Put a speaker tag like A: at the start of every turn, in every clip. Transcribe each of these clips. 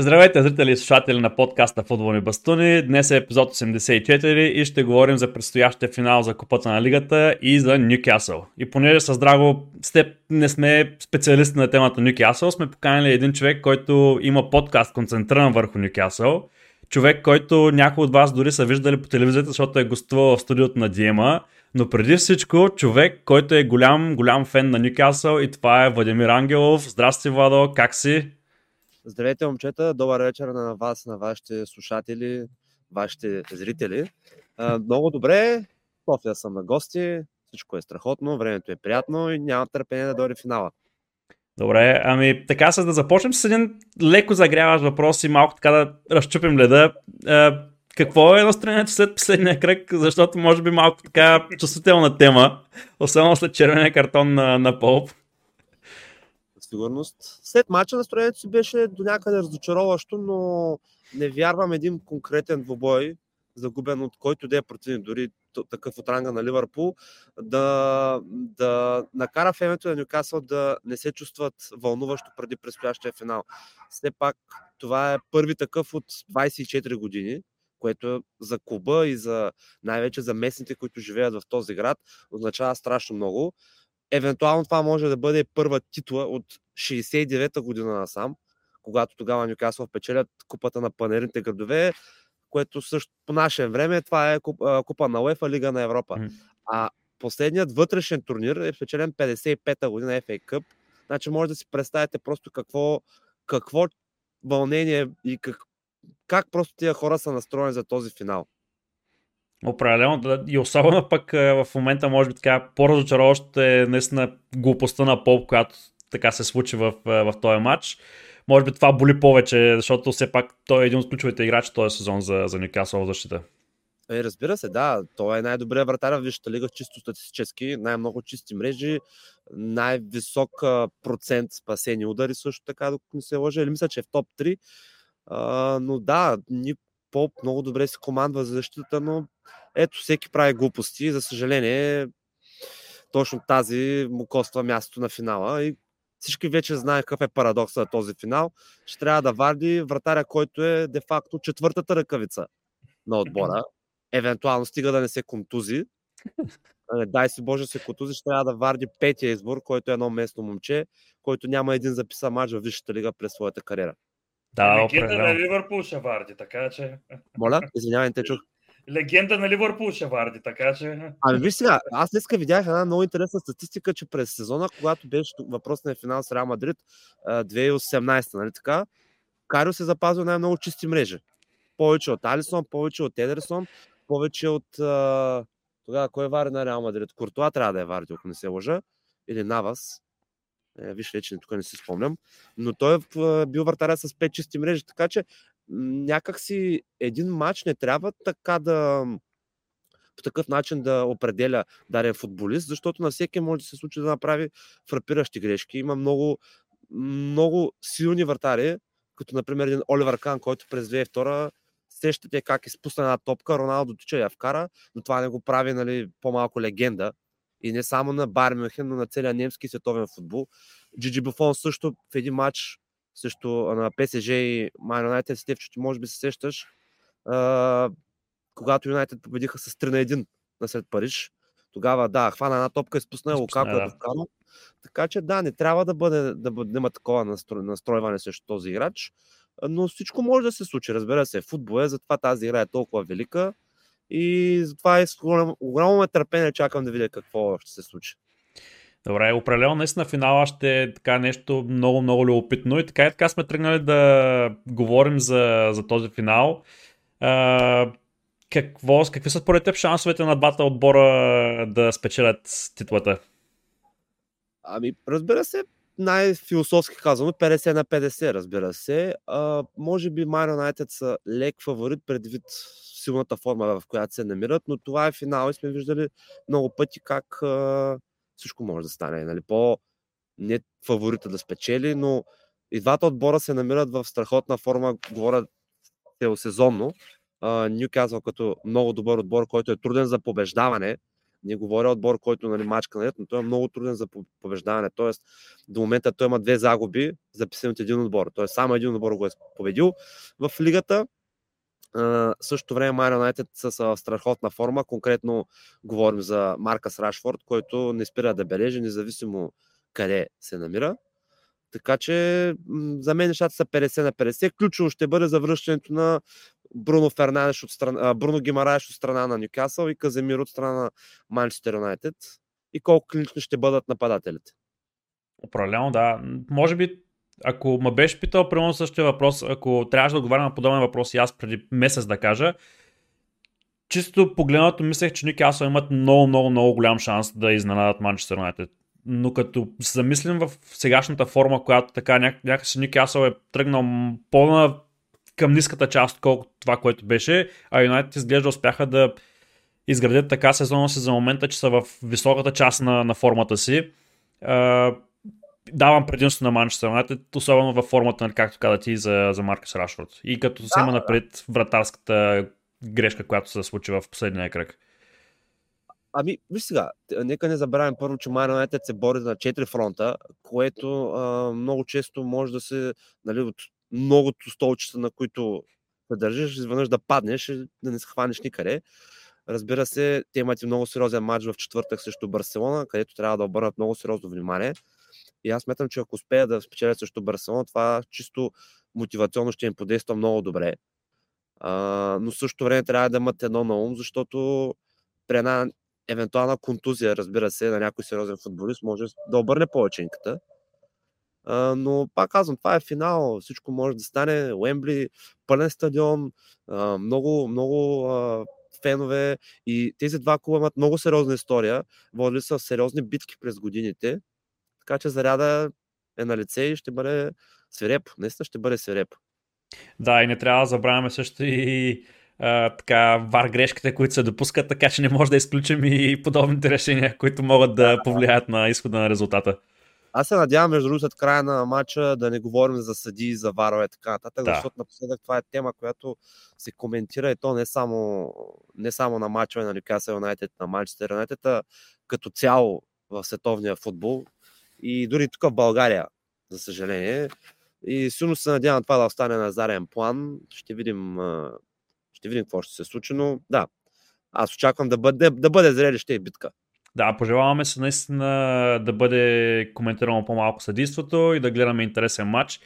A: Здравейте, зрители и слушатели на подкаста Футболни бастуни. Днес е епизод 84 и ще говорим за предстоящия финал за Купата на Лигата и за Ньюкасъл. И понеже с Драго с теб не сме специалисти на темата Ньюкасъл, сме поканили един човек, който има подкаст концентриран върху Ньюкасъл. Човек, който някои от вас дори са виждали по телевизията, защото е гостувал в студиото на Диема. Но преди всичко, човек, който е голям, голям фен на Ньюкасъл и това е Владимир Ангелов. Здрасти, Владо, как си?
B: Здравейте, момчета! Добър вечер на вас, на вашите слушатели, вашите зрители. Много добре, София съм на гости, всичко е страхотно, времето е приятно и няма търпение да дойде финала.
A: Добре, ами така с да започнем с един леко загряваш въпрос и малко така да разчупим леда. Какво е настроението след последния кръг, защото може би малко така чувствителна тема, особено след червения картон на, на Поп
B: сигурност. След мача настроението си беше до някъде разочароващо, но не вярвам един конкретен двубой, загубен от който да е противник, дори такъв от ранга на Ливърпул, да, да накара фемето на Нюкасъл да не се чувстват вълнуващо преди предстоящия финал. Все пак това е първи такъв от 24 години, което за клуба и за най-вече за местните, които живеят в този град, означава страшно много. Евентуално това може да бъде първа титла от 69-та година насам, когато тогава Нюкасъл печелят купата на панерните градове, което също по наше време това е купа на УЕФА, Лига на Европа. Mm. А последният вътрешен турнир е печелен 55-та година FA Cup. Значи може да си представите просто какво, какво вълнение и как, как просто тия хора са настроени за този финал.
A: Определено. И особено пък в момента, може би така, по-разочароващо е наистина глупостта на Поп, която така се случи в, в този матч. Може би това боли повече, защото все пак той е един от ключовите играчи този сезон за, за Ньюкасъл в защита.
B: Е, разбира се, да. Той е най-добрият вратар в Висшата лига, чисто статистически. Най-много чисти мрежи, най-висок процент спасени удари също така, докато не се лъжа. Или мисля, че е в топ 3. А, но да, Поп много добре се командва за защитата, но ето, всеки прави глупости. За съжаление, точно тази му коства мястото на финала. И всички вече знаят какъв е парадоксът на този финал. Ще трябва да варди вратаря, който е де-факто четвъртата ръкавица на отбора. Евентуално стига да не се контузи. Дай си Боже се контузи, ще трябва да варди петия избор, който е едно местно момче, който няма един записан мач в Висшата лига през своята кариера.
C: Да, Легенда на Ливърпул ще варди, така че...
B: Моля, извинявай, те чух.
C: Легенда на Ливърпул ще варди, така че...
B: Ами виж сега, аз днеска видях една много интересна статистика, че през сезона, когато беше въпросния финал с Реал Мадрид 2018, нали така, Карио се запазил най-много чисти мрежи. Повече от Алисон, повече от Едерсон, повече от... Тогава кой е вари на Реал Мадрид? Куртуа трябва да е вари, ако не се лъжа. Или Навас. Е, виж, вече тук не си спомням. Но той е бил вратаря с 5 чисти мрежи, така че някакси един матч не трябва така да по такъв начин да определя даден футболист, защото на всеки може да се случи да направи фрапиращи грешки. Има много, много силни вратари, като например един Оливър Кан, който през 2002 сещате как изпусна една топка, Роналдо тича я вкара, но това не го прави нали, по-малко легенда. И не само на Бар Мюнхен, но на целия немски световен футбол. Джиджи Буфон също в един матч също на ПСЖ и Майн Юнайтед, Стевчо, ти може би се сещаш, а, когато Юнайтед победиха с 3 на 1 насред Париж. Тогава, да, хвана една топка и спусна Лукако да. Вкано. Така че, да, не трябва да бъде да, да има такова настрой, настройване срещу този играч, но всичко може да се случи, разбира се. Футбол е, затова тази игра е толкова велика и затова е с огромно, огромно търпение чакам да видя какво ще се случи.
A: Добре, определено наистина финала ще е така нещо много, много любопитно и така и така сме тръгнали да говорим за, за този финал. А, какво, какви са според теб шансовете на двата отбора да спечелят титлата?
B: Ами, разбира се, най-философски казано, 50 на 50, разбира се. А, може би Майро Найтед са лек фаворит предвид силната форма, в която се намират, но това е финал и сме виждали много пъти как а, всичко може да стане. Нали? По не фаворита да спечели, но и двата отбора се намират в страхотна форма, говоря целосезонно. Нюкасъл като много добър отбор, който е труден за побеждаване, Не говоря отбор, който нали, мачка наред, но той е много труден за побеждаване. Тоест, до момента той има две загуби, записани от един отбор. Тоест, само един отбор го е победил в лигата. Uh, същото време Майра Юнайтед са в страхотна форма. Конкретно говорим за Маркас Рашфорд, който не спира да бележи, независимо къде се намира. Така че за мен нещата са 50 на 50. Ключово ще бъде завръщането на Бруно Фернандеш от страна, Бруно Гимараеш от страна на Нюкасъл и Каземир от страна на Манчестър Юнайтед. И колко клинични ще бъдат нападателите.
A: Определено, да. Може би, ако ме беше питал примерно същия въпрос, ако трябваше да отговаря на подобен въпрос и аз преди месец да кажа, чисто погледнато мислех, че Нюкасъл имат много, много, много голям шанс да изненадат Манчестър Юнайтед но като замислим в сегашната форма, която така ня- някакси Ньюкасъл е тръгнал по-на към ниската част, колкото това, което беше, а Юнайтед изглежда успяха да изградят така сезона си за момента, че са в високата част на, на формата си. Uh, давам предимство на Манчестър Юнайтед, особено във формата, нали, както каза ти, за, за Маркес Рашфорд. И като се има напред вратарската грешка, която се случи в последния кръг.
B: Ами, виж сега, нека не забравим първо, че Майна Юнайтед се бори на четири фронта, което а, много често може да се, нали, от многото столчета, на които се държиш, изведнъж да паднеш и да не се хванеш никъде. Разбира се, те имат и много сериозен матч в четвъртък срещу Барселона, където трябва да обърнат много сериозно внимание. И аз смятам, че ако успеят да спечелят срещу Барселона, това чисто мотивационно ще им подейства много добре. А, но също време трябва да имат едно на ум, защото при една евентуална контузия, разбира се, на някой сериозен футболист може да обърне повеченката. Но пак казвам, това е финал, всичко може да стане. Уембли, пълен стадион, много, много фенове и тези два клуба имат много сериозна история, водили са сериозни битки през годините, така че заряда е на лице и ще бъде свиреп. Наистина ще бъде свиреп.
A: Да, и не трябва да забравяме също и а, така, вар грешките, които се допускат, така че не може да изключим и подобните решения, които могат да повлияят на изхода на резултата.
B: Аз се надявам, между другото, края на матча да не говорим за съди, за варове и така нататък, да. защото напоследък това е тема, която се коментира и то не само, не само на матчове на Ньюкасъл Юнайтед, на Манчестър Юнайтед, а като цяло в световния футбол и дори тук в България, за съжаление. И силно се надявам това да остане на зарен план. Ще видим ще видим какво ще се случи, но да, аз очаквам да бъде, да бъде зрелище и битка.
A: Да, пожелаваме се наистина да бъде коментирано по-малко съдейството и да гледаме интересен матч.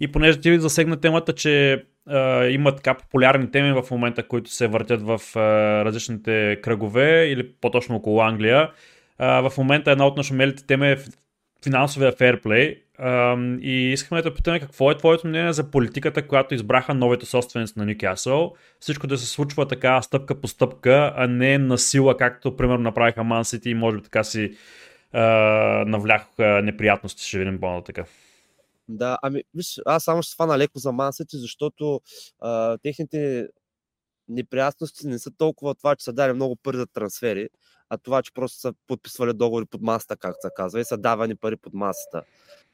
A: И понеже ти засегна темата, че а, има така популярни теми в момента, които се въртят в а, различните кръгове или по-точно около Англия. А, в момента една от нашумелите теми е финансовия фейрплей. И искаме да питаме какво е твоето мнение за политиката, която избраха новите собственици на Ньюкасъл. Всичко да се случва така стъпка по стъпка, а не на сила, както примерно направиха Ман Сити и може би така си а, навлякоха неприятности, ще видим по-нататък.
B: Да, ами виж, аз само ще свана леко за Ман Сити, защото а, техните неприятности не са толкова това, че са дали много пари за трансфери, а това, че просто са подписвали договори под масата, както се казва, и са давани пари под масата.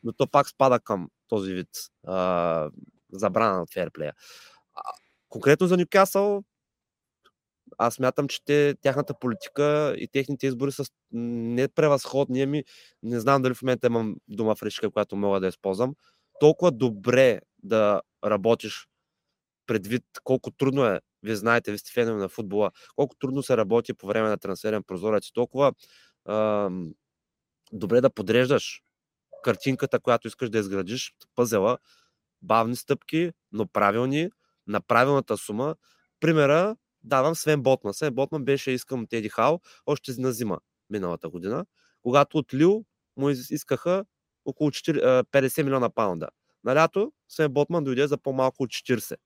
B: Но то пак спада към този вид а, забрана на ферплея. Конкретно за Нюкасъл, аз мятам, че те, тяхната политика и техните избори са не превъзходни, ами не знам дали в момента имам дума в речка, която мога да използвам. Толкова добре да работиш предвид колко трудно е вие знаете, вие сте фенове на футбола, колко трудно се работи по време на трансферен прозорец, толкова а, добре да подреждаш картинката, която искаш да изградиш, пъзела, бавни стъпки, но правилни, на правилната сума. Примера давам Свен Ботман. Свен Ботман беше искам Теди Хал още на зима миналата година, когато от Лил му искаха около 4, 50 милиона паунда. На лято Свен Ботман дойде за по-малко от 40.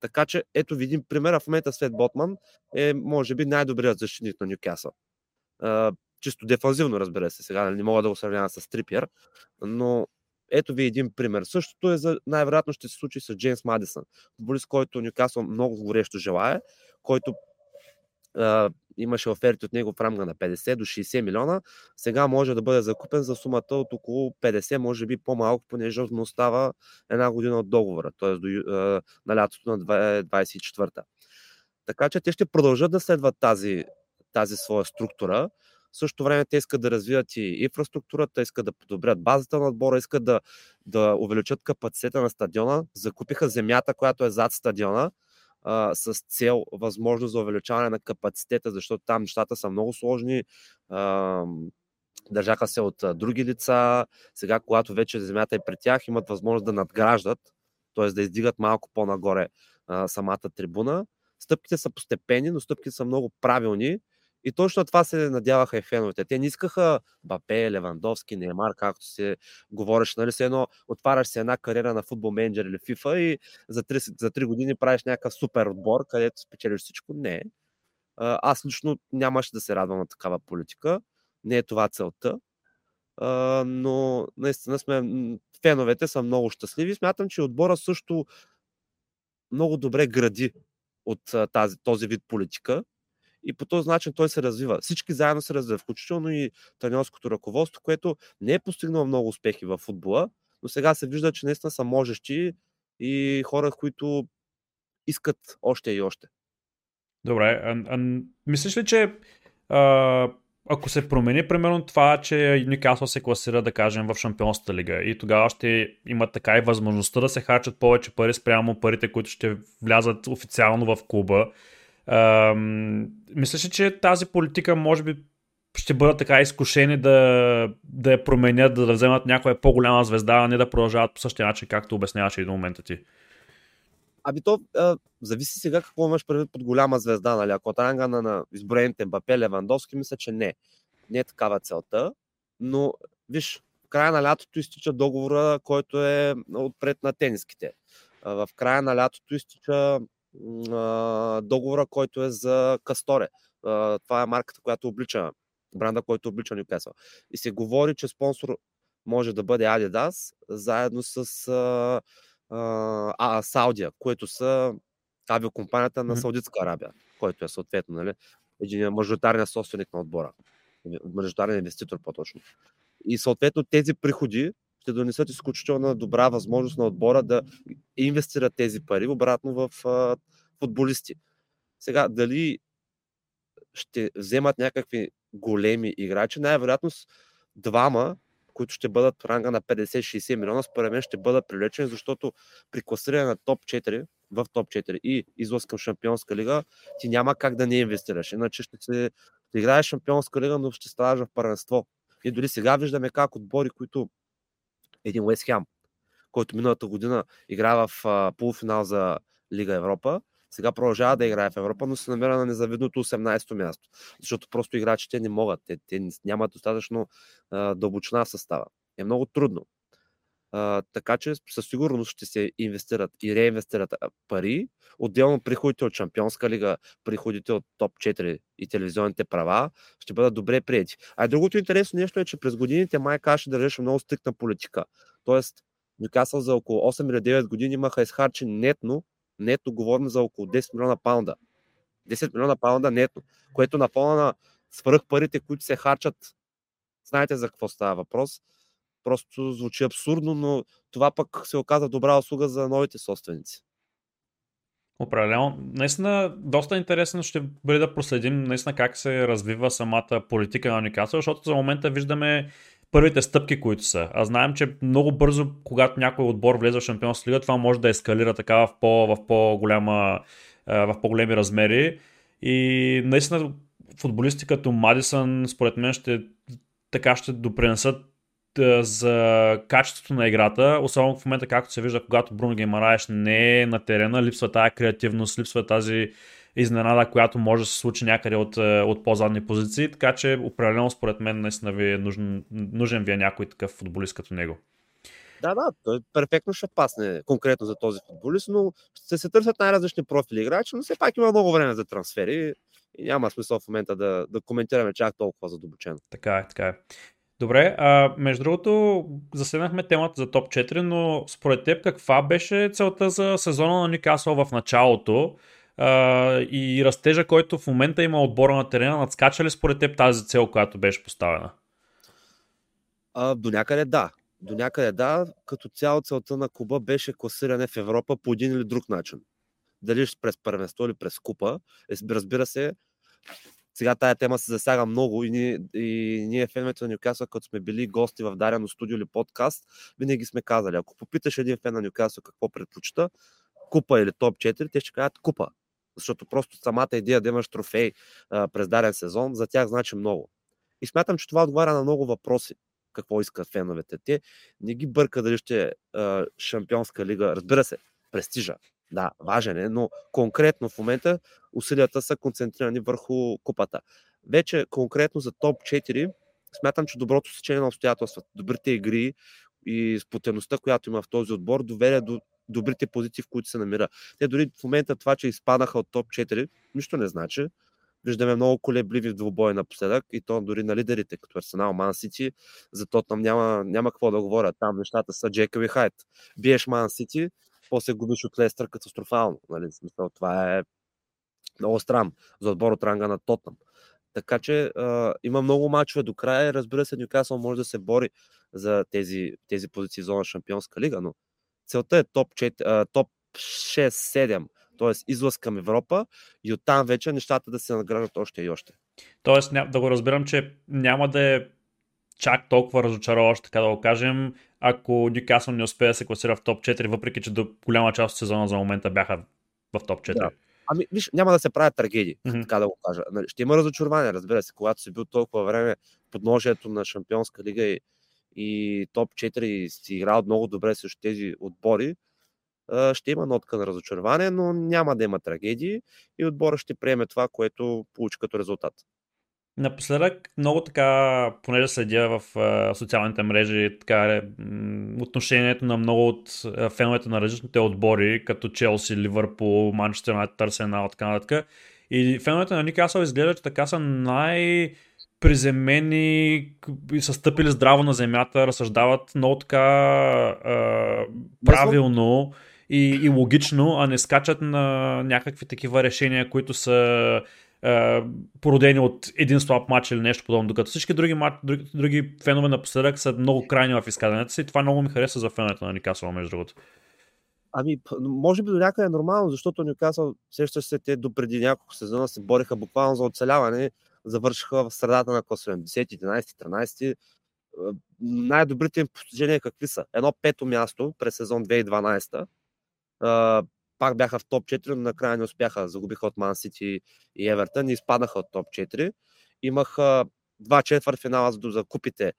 B: Така че, ето видим примера. В момента Свет Ботман е, може би, най-добрият защитник на Ньюкасъл. чисто дефанзивно, разбира се. Сега нали, не мога да го сравнявам с Трипиер, но ето ви един пример. Същото е за, най-вероятно ще се случи с Джеймс Мадисън. Футболист, който Ньюкасъл много горещо желая, който имаше оферти от него в рамка на 50 до 60 милиона. Сега може да бъде закупен за сумата от около 50, може би по-малко, понеже му остава една година от договора, т.е. на лятото на 24-та. Така че те ще продължат да следват тази, тази своя структура. В същото време те искат да развият и инфраструктурата, искат да подобрят базата на отбора, искат да, да увеличат капацитета на стадиона. Закупиха земята, която е зад стадиона, с цел възможност за увеличаване на капацитета, защото там нещата са много сложни. Държаха се от други лица. Сега, когато вече земята е при тях, имат възможност да надграждат, т.е. да издигат малко по-нагоре самата трибуна. Стъпките са постепени, но стъпките са много правилни. И точно това се надяваха и феновете. Те не искаха Бапе, Левандовски, Неймар, както се говореше. Нали, се едно, отваряш се една кариера на футбол менеджер или FIFA и за 3, за 3 години правиш някакъв супер отбор, където спечелиш всичко. Не. Аз лично нямаше да се радвам на такава политика. Не е това целта. Но наистина сме, феновете са много щастливи. Смятам, че отбора също много добре гради от тази, този вид политика и по този начин той се развива. Всички заедно се развиват, включително и тренерското ръководство, което не е постигнало много успехи в футбола, но сега се вижда, че наистина са можещи и хора, които искат още и още.
A: Добре, а, а, мислиш ли, че а, ако се промени примерно това, че Ньюкасъл се класира, да кажем, в Шампионската лига и тогава ще имат така и възможността да се харчат повече пари спрямо парите, които ще влязат официално в клуба, мислиш ли, че тази политика може би ще бъдат така изкушени да, да я променят, да, да вземат някоя по-голяма звезда, а не да продължават по същия начин, както обясняваше и до момента ти?
B: Ами то а, зависи сега какво имаш предвид под голяма звезда, нали? Ако от ранга на, на изброените Мбапе, Левандовски, мисля, че не. Не е такава целта, но виж, в края на лятото изтича договора, който е отпред на тениските. В края на лятото изтича договора, който е за Касторе. Това е марката, която облича, бранда, който облича Нюкасъл. И се говори, че спонсор може да бъде Adidas, заедно с а, а, Саудия, което са авиокомпанията на Саудитска Арабия, който е съответно нали, един мажоритарен собственик на отбора. Мажоритарен инвеститор по-точно. И съответно тези приходи ще донесат изключително добра възможност на отбора да инвестират тези пари обратно в а, футболисти. Сега, дали ще вземат някакви големи играчи, най-вероятно двама, които ще бъдат в ранга на 50-60 милиона, според мен ще бъдат привлечени, защото при класиране на топ 4, в топ 4 и излъз към Шампионска лига, ти няма как да не инвестираш. Иначе ще, се, играеш Шампионска лига, но ще ставаш в първенство. И дори сега виждаме как отбори, които един Уест Хем, който миналата година игра в а, полуфинал за Лига Европа, сега продължава да играе в Европа, но се намира на незавидното 18-то място. Защото просто играчите не могат. Те, те нямат достатъчно а, дълбочина в състава. Е много трудно. Така че със сигурност ще се инвестират и реинвестират пари. Отделно приходите от Шампионска лига, приходите от топ 4 и телевизионните права ще бъдат добре прияти. А другото интересно нещо е, че през годините май каше да държеше много стрикна политика. Тоест, Нюкасъл за около 8 или 9 години имаха изхарчени нетно, нетно говорим за около 10 милиона паунда. 10 милиона паунда нетно, което на фона на свръх парите, които се харчат, знаете за какво става въпрос, Просто звучи абсурдно, но това пък се оказа добра услуга за новите собственици.
A: Определено. Наистина, доста интересно ще бъде да проследим наистина как се развива самата политика на Никасъл, защото за момента виждаме първите стъпки, които са. А знаем, че много бързо, когато някой отбор влезе в Шампионска лига, това може да ескалира така в, по, в, по-голяма, в по-големи размери. И наистина футболисти като Мадисън, според мен, ще така ще допринесат за качеството на играта, особено в момента, както се вижда, когато Бруно Геймараеш не е на терена, липсва тази креативност, липсва тази изненада, която може да се случи някъде от, от по-задни позиции, така че определено според мен наистина ви е нужен, нужен ви е някой такъв футболист като него.
B: Да, да, той перфектно ще пасне конкретно за този футболист, но ще се търсят най-различни профили играчи, но все пак има много време за трансфери и няма смисъл в момента да, да коментираме чак толкова задълбочено.
A: Така е, така е. Добре, а, между другото, заседнахме темата за топ 4, но според теб каква беше целта за сезона на Никасъл в началото а, и растежа, който в момента има отбора на терена, надскача ли според теб тази цел, която беше поставена?
B: А, до някъде да. До някъде да, като цяло целта на клуба беше класиране в Европа по един или друг начин. Дали през първенство или през купа. Разбира се, сега тая тема се засяга много и ние, и ние феновете на Нюкасъл, като сме били гости в дарено студио или подкаст, винаги сме казали, ако попиташ един фен на Нюкасъл какво предпочита, купа или топ 4, те ще кажат купа. Защото просто самата идея да имаш трофей а, през дарен сезон, за тях значи много. И смятам, че това отговаря на много въпроси. Какво искат феновете? Те не ги бърка дали ще е шампионска лига. Разбира се, престижа. Да, важен е, но конкретно в момента усилията са концентрирани върху купата. Вече конкретно за топ 4, смятам, че доброто сечение на обстоятелства, добрите игри и спотеността, която има в този отбор, доведе до добрите позиции, в които се намира. Те дори в момента това, че изпадаха от топ 4, нищо не значи. Виждаме много колебливи в напоследък и то дори на лидерите, като Арсенал, Ман Сити. За там няма, няма какво да говоря. Там нещата са Джекъл и Хайт. Биеш Ман Сити, после губиш от Лестър катастрофално. Нали? Смисъл, това е много странно за отбор от ранга на Тотнам. Така че а, има много мачове до края. Разбира се, Ньюкасъл може да се бори за тези, тези позиции в зона Шампионска лига, но целта е топ, 4, а, топ 6-7, т.е. излъз към Европа и оттам вече нещата да се награждат още и още.
A: Тоест, да го разбирам, че няма да е чак толкова разочароващо, така да го кажем, ако Ньюкасъл не успее да се класира в топ 4, въпреки че до голяма част от сезона за момента бяха в топ 4. Да.
B: Ами, виж, няма да се правят трагедии, mm-hmm. така да го кажа. Нали, ще има разочарование, разбира се, когато си бил толкова време под ножието на Шампионска лига и, и топ 4 и си играл много добре срещу тези отбори, ще има нотка на разочарование, но няма да има трагедии и отбора ще приеме това, което получи като резултат.
A: Напоследък много така, понеже следя в а, социалните мрежи, така, отношението на много от а, феновете на различните отбори, като Челси, Ливърпул, Манчестър Юнайтед, Арсенал, така нататък. И феновете на Никасъл изглеждат, че така са най- приземени са стъпили здраво на земята, разсъждават много така а, правилно и, и логично, а не скачат на някакви такива решения, които са породени от един слаб матч или нещо подобно, докато всички други, матч, други, други фенове напоследък са много крайни в изказването си и това много ми хареса за феновете на Никасъл, между другото.
B: Ами, може би до някъде е нормално, защото Нюкасъл, сещаш се, те до преди няколко сезона се бориха буквално за оцеляване, завършиха в средата на класиране, 10, 11, 13. Най-добрите им постижения какви са? Едно пето място през сезон 2012 пак бяха в топ 4, но накрая не успяха. Загубиха от Ман Сити и Евертън и изпаднаха от топ 4. Имаха два четвърт финала за да купите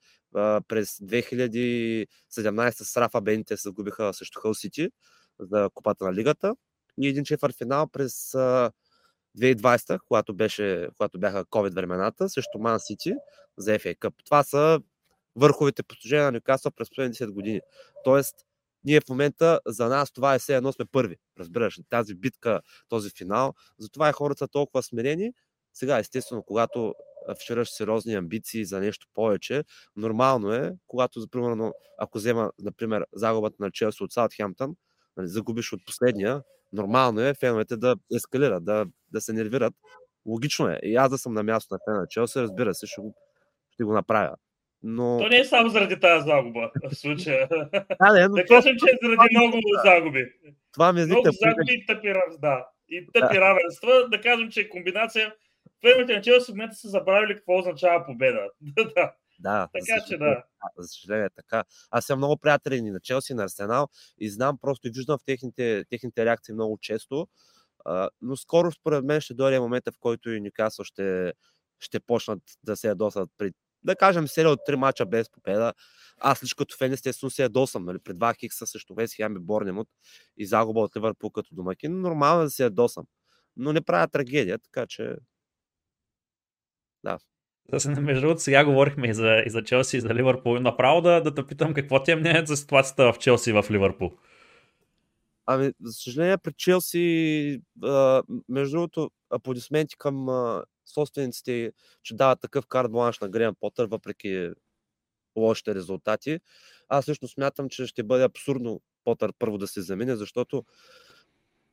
B: през 2017 с Рафа Бените се загубиха срещу Хъл Сити за купата на лигата и един четвърт финал през 2020, когато, беше, когато бяха COVID времената, срещу Ман Сити за FA Cup. Това са върховите постижения на Нюкасъл през последните 10 години. Тоест, ние в момента, за нас това е все едно сме първи. Разбираш, тази битка, този финал. Затова и хората са толкова смирени. Сега, естествено, когато вчераш сериозни амбиции за нещо повече, нормално е, когато, примерно, ако взема, например, загубата на Челси от Саутхемптън, нали, загубиш от последния, нормално е феновете да ескалират, да, да се нервират. Логично е. И аз да съм на място на фена на Челси, разбира се, ще го, ще го направя. Но...
C: То не е само заради тази загуба в случая. Да, не, но да кажем, че е заради много загуби.
B: Това ми
C: Много загуби и тъпи, да. И тъпи да. равенства. Да кажем, че е комбинация. Феновете на Челси в момента са забравили какво означава победа. да.
B: Да,
C: така че да.
B: За съжаление, е така. Аз съм много приятели на Челси, на Арсенал и знам, просто и виждам в техните, техните реакции много често. А, но скоро, според мен, ще дойде момента, в който и Никасо ще, ще почнат да се ядосат при да кажем, серия от три мача без победа. Аз лично като фен естествено се ядосам. Нали? Пред два хикса също Вест Хем и Борнемот и загуба от Ливърпул като домакин. Нормално е да се ядосам. Но не правя трагедия, така че... Да.
A: Между другото, сега говорихме и за, и за Челси, и за Ливърпул. Направо да, да те питам какво ти е мнението за ситуацията в Челси и в Ливърпул.
B: Ами, за съжаление, при Челси, а, между другото, аплодисменти към а, собствениците, че дават такъв карт бланш на Греъм Потър, въпреки лошите резултати. Аз лично смятам, че ще бъде абсурдно Потър първо да се замине, защото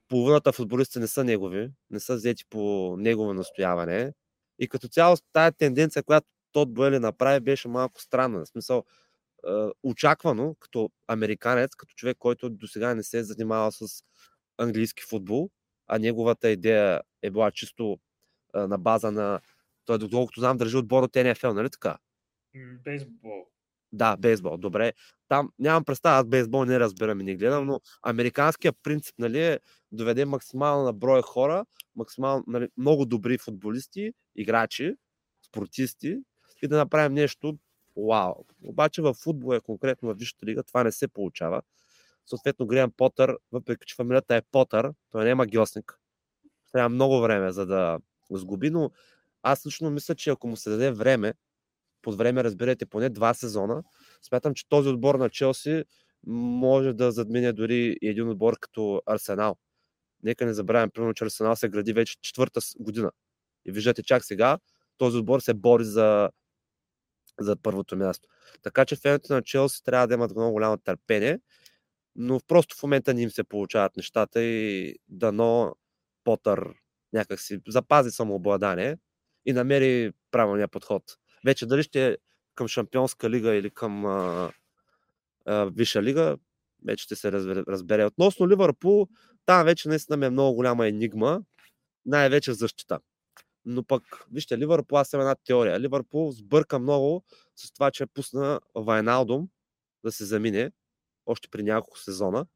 B: половината футболисти не са негови, не са взети по негово настояване. И като цяло тази тенденция, която Тод Буели направи, беше малко странна. В смисъл, очаквано, като американец, като човек, който до сега не се е занимавал с английски футбол, а неговата идея е била чисто на база на Той, доколкото знам, държи отбор от НФЛ, нали така?
C: Бейсбол.
B: Да, бейсбол, добре. Там нямам представа, аз бейсбол не разбирам и не гледам, но американският принцип нали, е доведе максимално на броя хора, максимално, нали, много добри футболисти, играчи, спортисти и да направим нещо вау. Обаче в футбола, конкретно в Висшата лига, това не се получава. Съответно, Гриан Потър, въпреки че фамилията е Потър, той не е магиосник. Трябва много време, за да сгуби, но аз лично мисля, че ако му се даде време, под време разберете поне два сезона, смятам, че този отбор на Челси може да задмине дори един отбор като Арсенал. Нека не забравяме, примерно, че Арсенал се гради вече четвърта година. И виждате чак сега, този отбор се бори за, за първото място. Така че феновете на Челси трябва да имат много голямо търпение, но просто в момента не им се получават нещата и дано Потър някак си запази самообладание и намери правилния подход. Вече дали ще е към Шампионска лига или към а, а, Висша лига, вече ще се разбере. Относно Ливърпул, там вече наистина ми е много голяма енигма, най-вече защита. Но пък, вижте, Ливърпул, аз имам една теория. Ливърпул сбърка много с това, че пусна Вайналдум да се замине още при няколко сезона,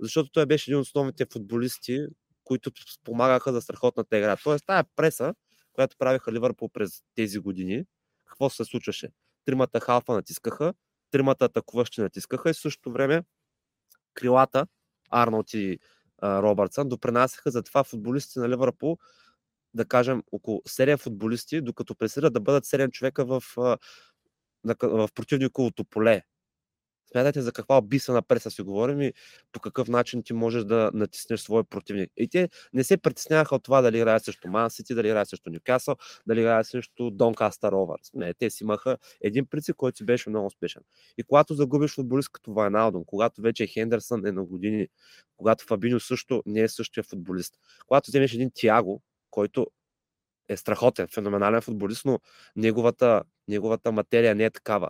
B: защото той беше един от основните футболисти, които спомагаха за страхотната игра. Тоест, тая преса, която правиха Ливърпул през тези години, какво се случваше? Тримата халфа натискаха, тримата атакуващи натискаха и в същото време крилата, Арнолд и а, Робъртсън, допринасяха за това футболистите на Ливърпул, да кажем, около 7 футболисти, докато пресират да бъдат 7 човека в, в противниковото поле. Смятайте за каква убийствена преса си говорим и по какъв начин ти можеш да натиснеш свой противник. И те не се притесняваха от това дали играят срещу Ман Сити, дали играят срещу Нюкасъл, дали играят срещу Донкастър Ровърс. Не, те си имаха един принцип, който си беше много успешен. И когато загубиш футболист като Вайналдон, когато вече Хендерсън е на години, когато Фабиньо също не е същия футболист, когато вземеш един Тиаго, който е страхотен, феноменален футболист, но неговата, неговата материя не е такава.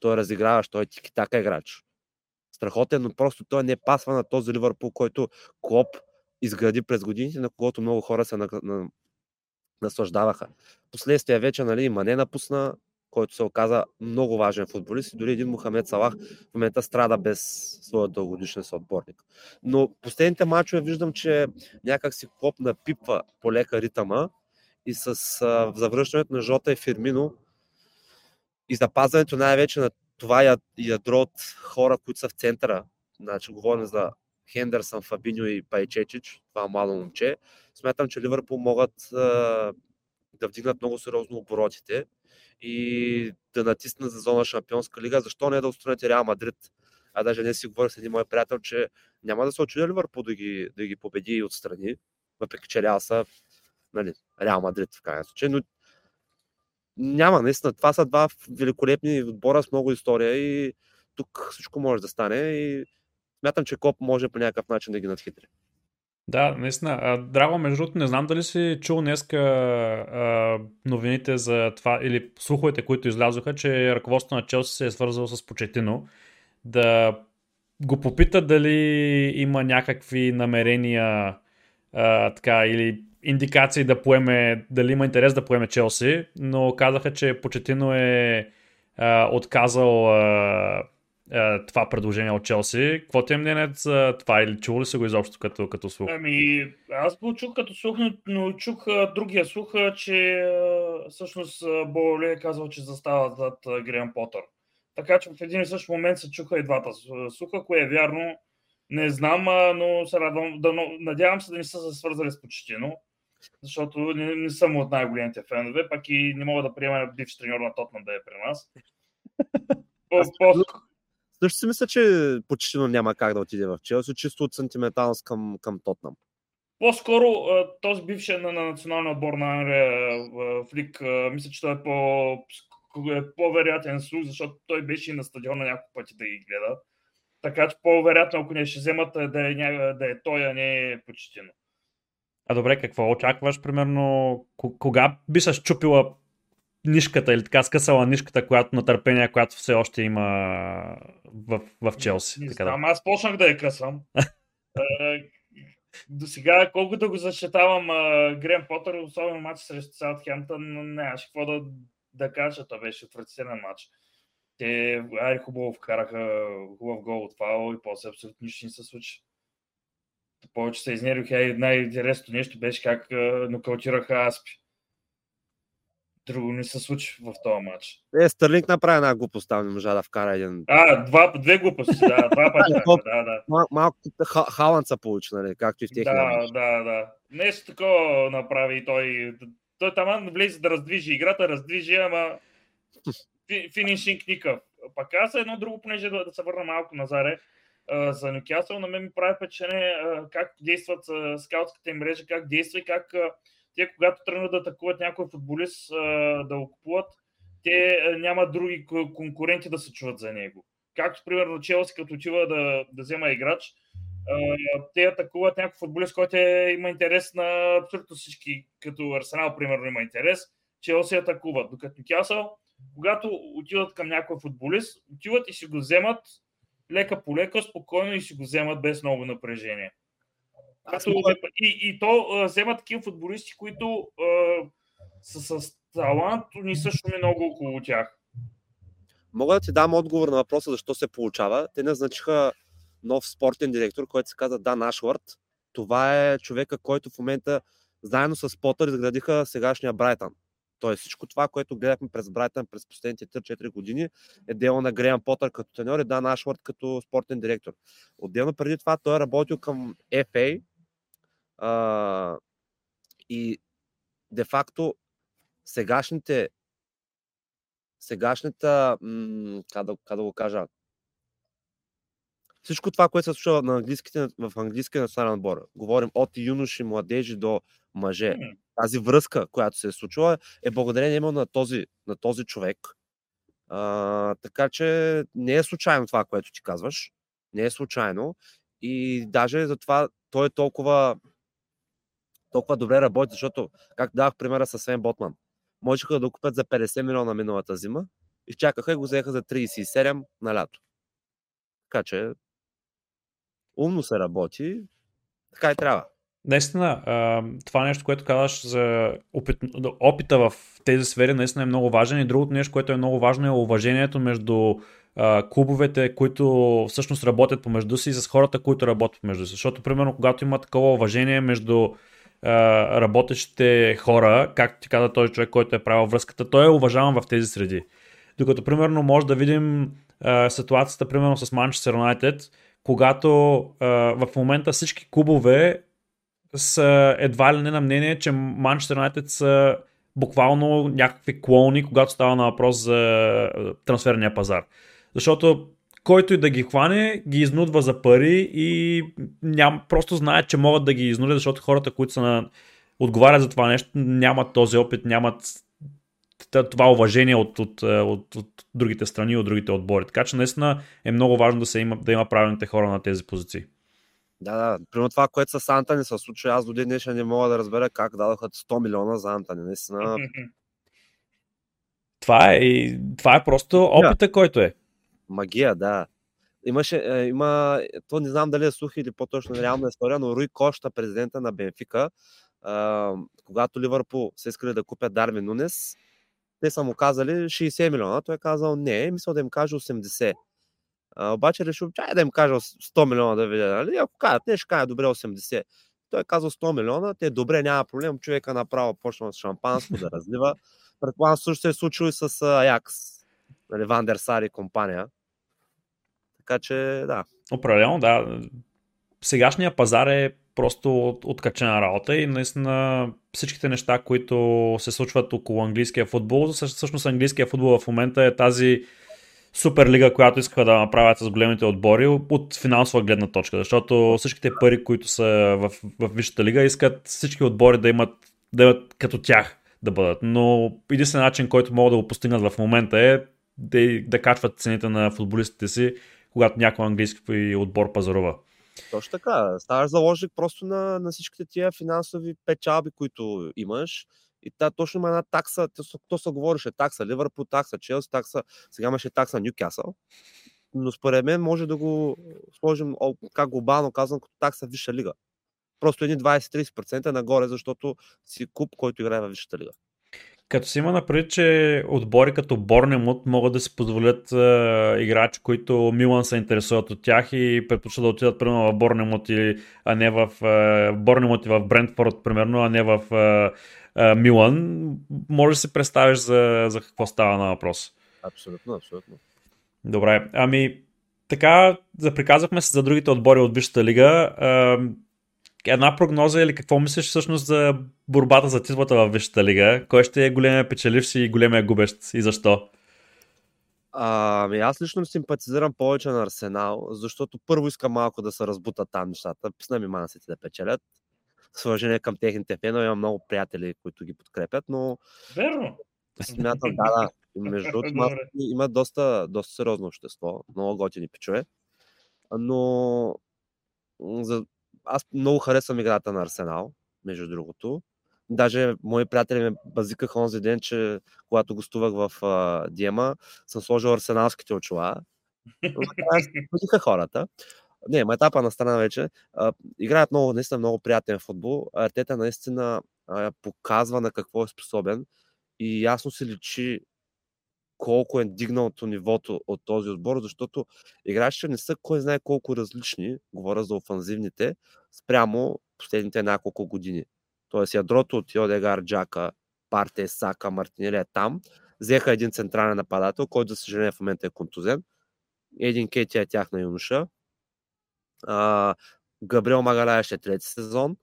B: Той е разиграващ, той е тики-така играч. Страхотен, но просто той не пасва на този Ливърпул, който Клоп изгради през годините, на когото много хора се на, на, наслаждаваха. Последствие вече нали, Мане напусна, който се оказа много важен футболист и дори един Мохамед Салах в момента страда без своя дългогодишен съотборник. Но последните мачове виждам, че някак си Клоп напипва полека ритъма и с завръщането на Жота и Фирмино и запазването най-вече на това яд- ядро от хора, които са в центъра. Значи, говорим за Хендерсън, Фабиньо и Пайчечич, това мало момче. Смятам, че Ливърпул могат а, да вдигнат много сериозно оборотите и да натиснат за зона Шампионска лига. Защо не да устранят и Реал Мадрид? А даже не си говорих с един мой приятел, че няма да се очуди Ливърпул да ги, да ги победи и отстрани, въпреки че Реал са нали, Реал Мадрид в крайна случай, но няма, наистина. Това са два великолепни отбора с много история и тук всичко може да стане и смятам, че Коп може по някакъв начин да ги надхитри.
A: Да, наистина. Драго, между другото, не знам дали си чул днеска новините за това, или слуховете, които излязоха, че ръководството на Челси се е свързало с Почетино да го попита дали има някакви намерения а, така, или индикации да поеме, дали има интерес да поеме Челси, но казаха, че Почетино е а, отказал а, а, това предложение от Челси. Какво ти е мнението за това или чул ли се го изобщо като, като слух?
C: Ами, аз го чух като слух, но, но чух а, другия слух, а, че а, всъщност Боле е казал, че застава зад а, Потър. Така че в един и същ момент се чуха и двата слуха, кое е вярно, не знам, но се радвам, да, надявам се да не са се свързали с Почетино, защото не, не съм от най-големите фенове, пак и не мога да приема бивш треньор на Тотнам да е при нас.
B: Също си мисля, че Почетино няма как да отиде в Челси, чисто от сантименталност към, към Тотнам.
C: По-скоро този бившия на, на националния отбор на Англия Флик, мисля, че той е, по, е по-вероятен слух, защото той беше и на стадиона няколко пъти да ги гледа. Така че по-вероятно, ако не ще вземат, е да е, да е той, а не Почетино.
A: А добре, какво очакваш, примерно, ко- кога би се щупила нишката или така скъсала нишката, която на търпение, която все още има в, в Челси?
C: Не
A: така
C: знам, аз почнах да я късам. До сега, колкото да го защитавам Грен Потър, особено матч срещу Саутхемптън, нямаше какво да, да кажа. Това беше отвратителен матч. Те ай, хубаво вкараха хубав гол от фаул и после абсолютно нищо не се случи. Повече се изнервиха и най-интересното нещо беше как нокаутираха Аспи. Друго не се случи в този матч.
B: Е, Стърлинг направи една глупост там, не можа да вкара един.
C: А, два, две глупости, да, два пъти. да, да.
B: Мал, малко Халанд се получи, нали, както и в техния
C: Да, да, да. Нещо такова направи той. Той там влезе да раздвижи играта, раздвижи, ама финишинг никакъв. Пак аз едно друго, понеже да, да се върна малко назаре, за Нюкасъл, на мен ми прави впечатление как действат скаутската им мрежа, как действа и как те, когато тръгнат да атакуват някой футболист, да го купуват, те няма други конкуренти да се чуват за него. Както, примерно, Челси, като отива да, да взема играч, те атакуват някой футболист, който е, има интерес на абсолютно всички, като Арсенал, примерно, има интерес, Челси атакуват. Докато Нюкасъл, когато отиват към някой футболист, отиват и си го вземат лека по лека, спокойно и си го вземат без много напрежение. Като, и, и то а, взема такива футболисти, които а, са с талант, ни също ми много около тях.
B: Мога да ти дам отговор на въпроса защо се получава. Те назначиха нов спортен директор, който се казва Дан Ашвард. Това е човека, който в момента заедно с Потър изградиха сегашния Брайтън. Тоест всичко това, което гледахме през Брайтън през последните 3-4 години е дело на Греъм Потър като треньор и Дан Ашвард като спортен директор. Отделно преди това той е работил към FA а, и де-факто сегашните сегашната, как да, как да го кажа, всичко това, което се случва на английските, в английския национален отбор, говорим от юноши, младежи до мъже, тази връзка, която се е случила, е благодарение именно на този, на този човек. А, така че не е случайно това, което ти казваш. Не е случайно. И даже затова той е толкова, толкова добре работи, защото, както давах примера с Свен Ботман, можеха да купят за 50 милиона миналата зима, изчакаха и го взеха за 37 на лято. Така че умно се работи, така и трябва.
A: Наистина, това нещо, което казваш за опит, опита в тези сфери, наистина е много важен. И другото нещо, което е много важно е уважението между клубовете, които всъщност работят помежду си и с хората, които работят помежду си. Защото, примерно, когато има такова уважение между работещите хора, както ти каза този човек, който е правил връзката, той е уважаван в тези среди. Докато, примерно, може да видим ситуацията, примерно, с Manchester United, когато а, в момента всички клубове са едва ли не на мнение, че Manchester United са буквално някакви клоуни, когато става на въпрос за трансферния пазар. Защото който и да ги хване, ги изнудва за пари и ням, просто знаят, че могат да ги изнудят, защото хората, които са на, отговарят за това нещо, нямат този опит, нямат това уважение от, от, от, от другите страни, от другите отбори. Така че наистина е много важно да, се има, да има правилните хора на тези позиции.
B: Да, да. Примерно това, което с Антони се случва, аз до ден днешен не мога да разбера как дадоха 100 милиона за Антони. Наистина.
A: Това е, това е просто опита, yeah. който е.
B: Магия, да. Имаше, е, има, то не знам дали е слух или по-точно реална история, но Руй Кошта, президента на Бенфика, е, когато Ливърпул се искали да купят Дарвин Нунес, те са му казали 60 милиона, той е казал не, мисля да им каже 80. А, обаче решил, чай да им кажа 100 милиона да видя. Нали? Ако кажат, не ще кажа добре 80. Той е казал 100 милиона, те добре, няма проблем. Човека направо почна с шампанско да разлива. Предполагам, също се е случило и с Аякс. Нали, Вандер Сари компания. Така че, да.
A: Определено, да. Сегашния пазар е просто откачена работа и наистина всичките неща, които се случват около английския футбол, всъщност английския футбол в момента е тази суперлига, която искаха да направят с големите отбори от финансова гледна точка, защото всичките пари, които са в, в Висшата лига, искат всички отбори да имат, да имат като тях да бъдат. Но единствен начин, който могат да го постигнат в момента е да, да качват цените на футболистите си, когато някой английски отбор пазарува.
B: Точно така. Ставаш заложник просто на, на всичките тия финансови печалби, които имаш. И та точно има една такса, то, се говореше такса, Ливърпул такса, Челси такса, сега имаше такса Нюкасъл. Но според мен може да го сложим, как глобално казвам, като такса Висша лига. просто едни 20-30% нагоре, защото си куп, който играе във Висшата лига.
A: Като си има напред, че отбори като Борнемут могат да си позволят е, играчи, които Милан се интересуват от тях и предпочитат да отидат примерно в Борнемут, или, а не в е, Борнемут и в Брентфорд, примерно, а не в е, е, Милан, може да си представиш за, за какво става на въпрос.
B: Абсолютно, абсолютно.
A: Добре, ами така, заприказахме се за другите отбори от Висшата лига. Една прогноза или какво мислиш всъщност за борбата за титлата в Висшата лига? Кой ще е големия печеливш и големия губещ и защо?
B: Ами аз лично симпатизирам повече на Арсенал, защото първо искам малко да се разбутат там нещата. Писна ми мансите да печелят. С уважение към техните фенове, имам много приятели, които ги подкрепят, но...
C: Верно.
B: Смятам, да, да. Между другото, има, има доста, доста сериозно общество, много готини пичове. Но за... аз много харесвам играта на Арсенал, между другото. Даже мои приятели ме базикаха онзи ден, че когато гостувах в а, Диема, съм сложил арсеналските очила. Базиха хората. Не, етапа на страна вече. А, играят много, наистина много приятен футбол. Артета наистина а, показва на какво е способен и ясно се личи колко е дигналото нивото от този отбор, защото играчите не са кой знае колко различни, говоря за офанзивните, спрямо последните няколко години. Тоест ядрото от Йодегар, Джака, Парте, Сака, Мартинели е там. Взеха един централен нападател, който за съжаление в момента е контузен. Един Кети е тяхна юноша. А, Габриел Магаляя ще е трети сезон.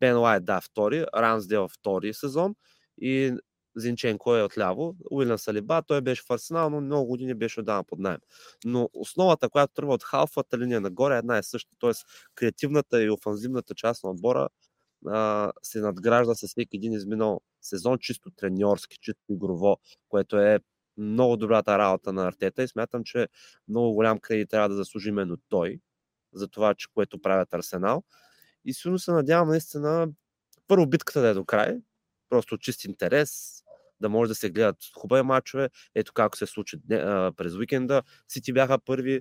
B: Бен Лайт, да, втори. Рамсдел втори сезон. И Зинченко е отляво, Уилям Салиба, той беше в Арсенал, но много години беше отдавна под найем. Но основата, която тръгва от халфата линия нагоре е една и съща, т.е. креативната и офанзивната част на отбора а, се надгражда с всеки един изминал сезон, чисто треньорски, чисто игрово, което е много добрата работа на Артета и смятам, че много голям кредит трябва да заслужи именно той за това, че което правят Арсенал. И силно се надявам наистина първо битката да е до край, просто чист интерес, да може да се гледат хубави мачове. Ето както се случи през уикенда. Сити бяха първи,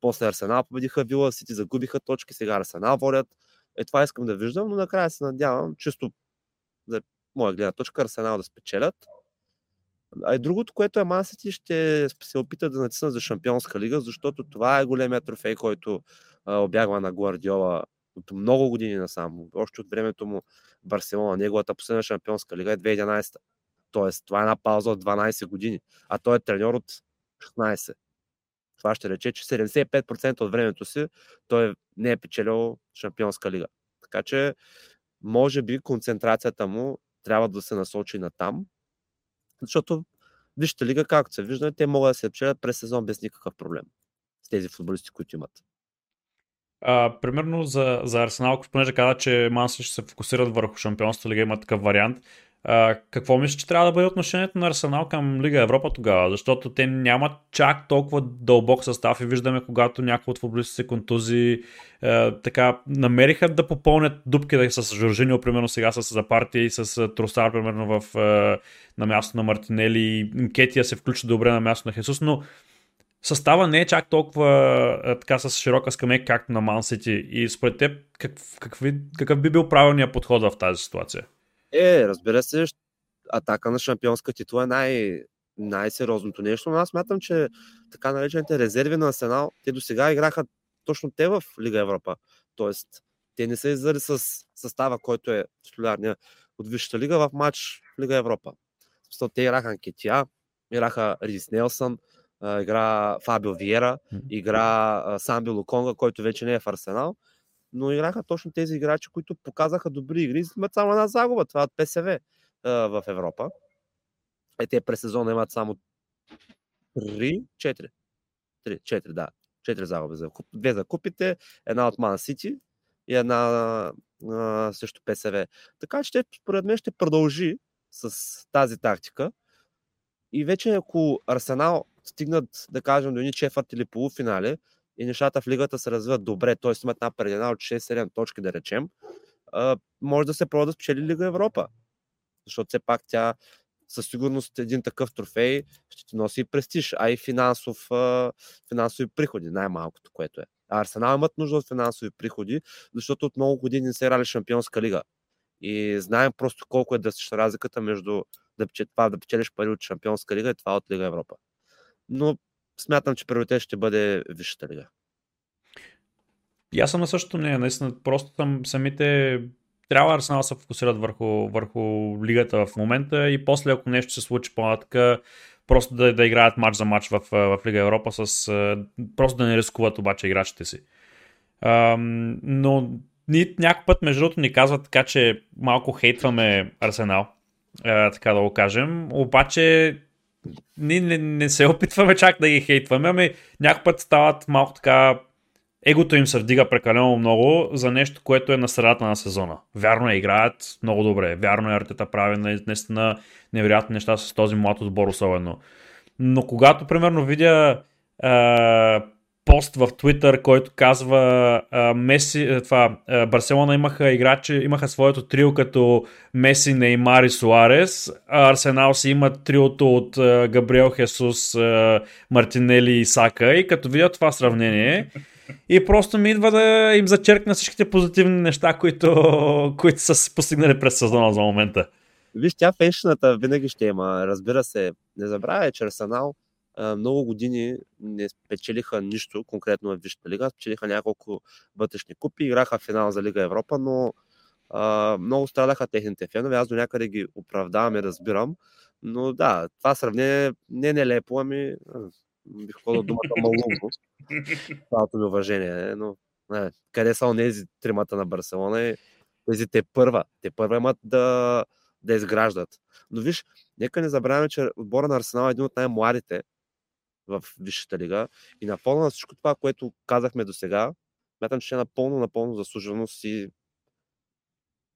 B: после Арсенал победиха Вила, Сити загубиха точки, сега Арсенал водят. Е, това искам да виждам, но накрая се надявам, чисто за моя гледна точка, Арсенал да спечелят. А и другото, което е Ман Сити, ще се опита да натиснат за Шампионска лига, защото това е големия трофей, който а, обягва на Гвардиола от много години насам. Още от времето му Барселона. Неговата последна Шампионска лига е 2011. Тоест, това е една пауза от 12 години, а той е треньор от 16. Това ще рече, че 75% от времето си той не е печелил Шампионска лига. Така че, може би концентрацията му трябва да се насочи на там, защото Вижте лига, както се вижда, те могат да се печелят през сезон без никакъв проблем с тези футболисти, които имат.
A: А, примерно за, за Арсенал, понеже каза, че Манси ще се фокусират върху Шампионската лига, има такъв вариант. А, какво мислиш, че трябва да бъде отношението на Арсенал към Лига Европа тогава? Защото те нямат чак толкова дълбок състав и виждаме, когато някои от футболистите се контузи, е, така, намериха да попълнят дупките с Жоржинио, примерно сега с Запарти и с Тросар, примерно в, е, на място на Мартинели. Кетия се включи добре на място на Хесус, но състава не е чак толкова е, така с широка скамейка, както на Ман Сити. И според теб, как, какви, какъв би бил правилният подход в тази ситуация?
B: Е, разбира се, атака на шампионска титла е най- най-сериозното нещо, но аз смятам, че така наречените резерви на Арсенал, те до сега играха точно те в Лига Европа. Тоест, те не са иззали с състава, който е титулярния от Висшата лига в матч в Лига Европа. Смисъл, те играха Анкетия, играха Рис Нелсън, игра Фабио Виера, игра Самби Луконга, който вече не е в Арсенал, но играха точно тези играчи, които показаха добри игри, имат само една загуба, това е от ПСВ в Европа. Е, те през сезона имат само 3, 4. 3, 4, да. 4 загуби. За. Две за купите, една от Ман Сити и една а, също ПСВ. Така че, според мен, ще продължи с тази тактика. И вече ако Арсенал стигнат, да кажем, до едни четвърт или полуфинали и нещата в лигата се развиват добре, т.е. имат една предена от 6-7 точки, да речем, може да се пробва да спечели Лига Европа. Защото все пак тя със сигурност един такъв трофей ще ти носи и престиж, а и финансов, финансови приходи, най-малкото, което е. Арсенал имат нужда от финансови приходи, защото от много години не се играли Шампионска лига. И знаем просто колко е драстична разликата между това да печелиш пари от Шампионска лига и това от Лига Европа. Но смятам, че приоритет ще бъде Висшата лига.
A: И съм на същото мнение. Наистина, просто съм самите трябва Арсенал се фокусират върху, върху лигата в момента и после, ако нещо се случи по-нататък, просто да, да играят матч за матч в, в Лига Европа, с, просто да не рискуват обаче играчите си. Ам, но ни, някой път, между другото, ни казват така, че малко хейтваме Арсенал, а, така да го кажем, обаче ние не, не се опитваме чак да ги хейтваме, ами някой път стават малко така егото им се вдига прекалено много за нещо, което е на средата на сезона. Вярно е, играят много добре. Вярно е, Артета прави наистина невероятни неща с този млад отбор особено. Но когато, примерно, видя е, пост в Twitter, който казва е, Меси, това, е, Барселона имаха играчи, имаха своето трио като Меси, Неймар и Суарес, а Арсенал си има триото от е, Габриел Хесус, е, Мартинели и Сака и като видя това сравнение и просто ми идва да им зачеркна всичките позитивни неща, които, които са постигнали през сезона за момента.
B: Виж, тя феншината винаги ще има. Разбира се, не забравяй, че Арсенал много години не спечелиха нищо, конкретно в Висшата лига. Спечелиха няколко вътрешни купи, играха в финал за Лига Европа, но много страдаха техните фенове. Аз до някъде ги оправдавам и разбирам. Но да, това сравнение не е нелепо, ами бих ходил думата малумно. Цялото ми уважение, но не, къде са онези тримата на Барселона и тези те първа. Те първа имат да, да изграждат. Но виж, нека не забравяме, че отбора на Арсенал е един от най-младите в Висшата лига и на фона на всичко това, което казахме до сега, смятам, че е напълно, напълно заслужено си,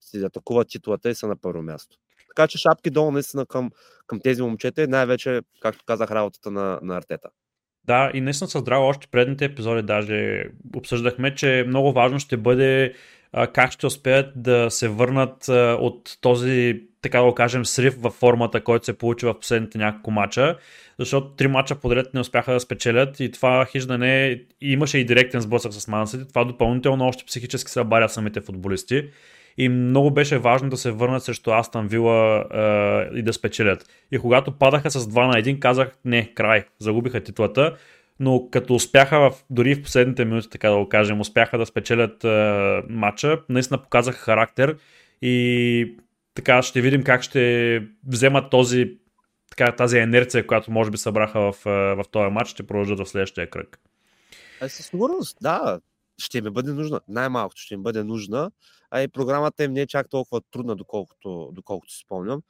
B: си атакува титулата и са на първо място. Така че шапки долу наистина към, към тези момчета и най-вече, както казах, работата на, на Артета.
A: Да, и наистина с Драго още предните епизоди даже обсъждахме, че много важно ще бъде как ще успеят да се върнат от този, така да го кажем, срив във формата, който се получи в последните няколко мача, защото три мача подред не успяха да спечелят и това хиждане имаше и директен сблъсък с Мансити, това допълнително още психически се баря самите футболисти. И много беше важно да се върнат срещу Астан Вила и да спечелят. И когато падаха с 2 на 1, казах не, край, загубиха титлата, но като успяха в, дори в последните минути, така да го кажем, успяха да спечелят е, матча, наистина показаха характер и така ще видим как ще вземат този така, тази енерция, която може би събраха в, в този матч, ще продължат в следващия кръг.
B: Със сигурност, да, ще ми бъде нужна. Най-малкото ще им бъде нужна а и програмата им не е чак толкова трудна, доколкото, доколкото си спомням.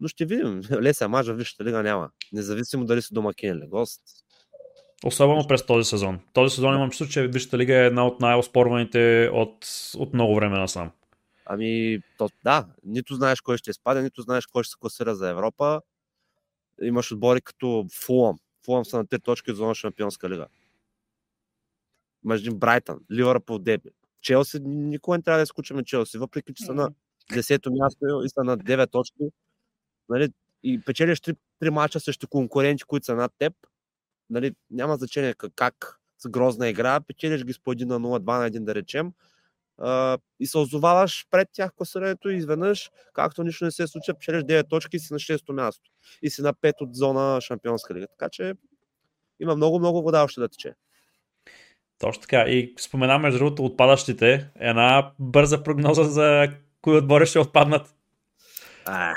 B: Но ще видим. Леса мач в Висшата лига няма. Независимо дали си домакин или гост.
A: Особено през този сезон. Този сезон имам чувство, че Висшата лига е една от най-оспорваните от, от много време насам.
B: Ами, то, да, нито знаеш кой ще спаде, нито знаеш кой ще се класира за Европа. Имаш отбори като Фулъм. Фулъм са на 3 точки от зона Шампионска лига. Имаш един Брайтън, Ливърпул, Деби. Челси, никога не трябва да изключваме Челси, въпреки че са на 10-то място и са на 9 точки. Нали, и печелиш 3, 3 мача срещу конкуренти, които са над теб. Нали, няма значение как, с грозна игра, печелиш ги с по 1 на 0, 2 на 1 да речем. Uh, и се озоваваш пред тях класирането и изведнъж, както нищо не се случва, печелиш 9 точки и си на 6-то място. И си на 5 от зона Шампионска лига. Така че има много-много вода още да тече.
A: Точно така. И споменаваме, между другото, отпадащите. Една бърза прогноза за кои отбори ще отпаднат.
B: А,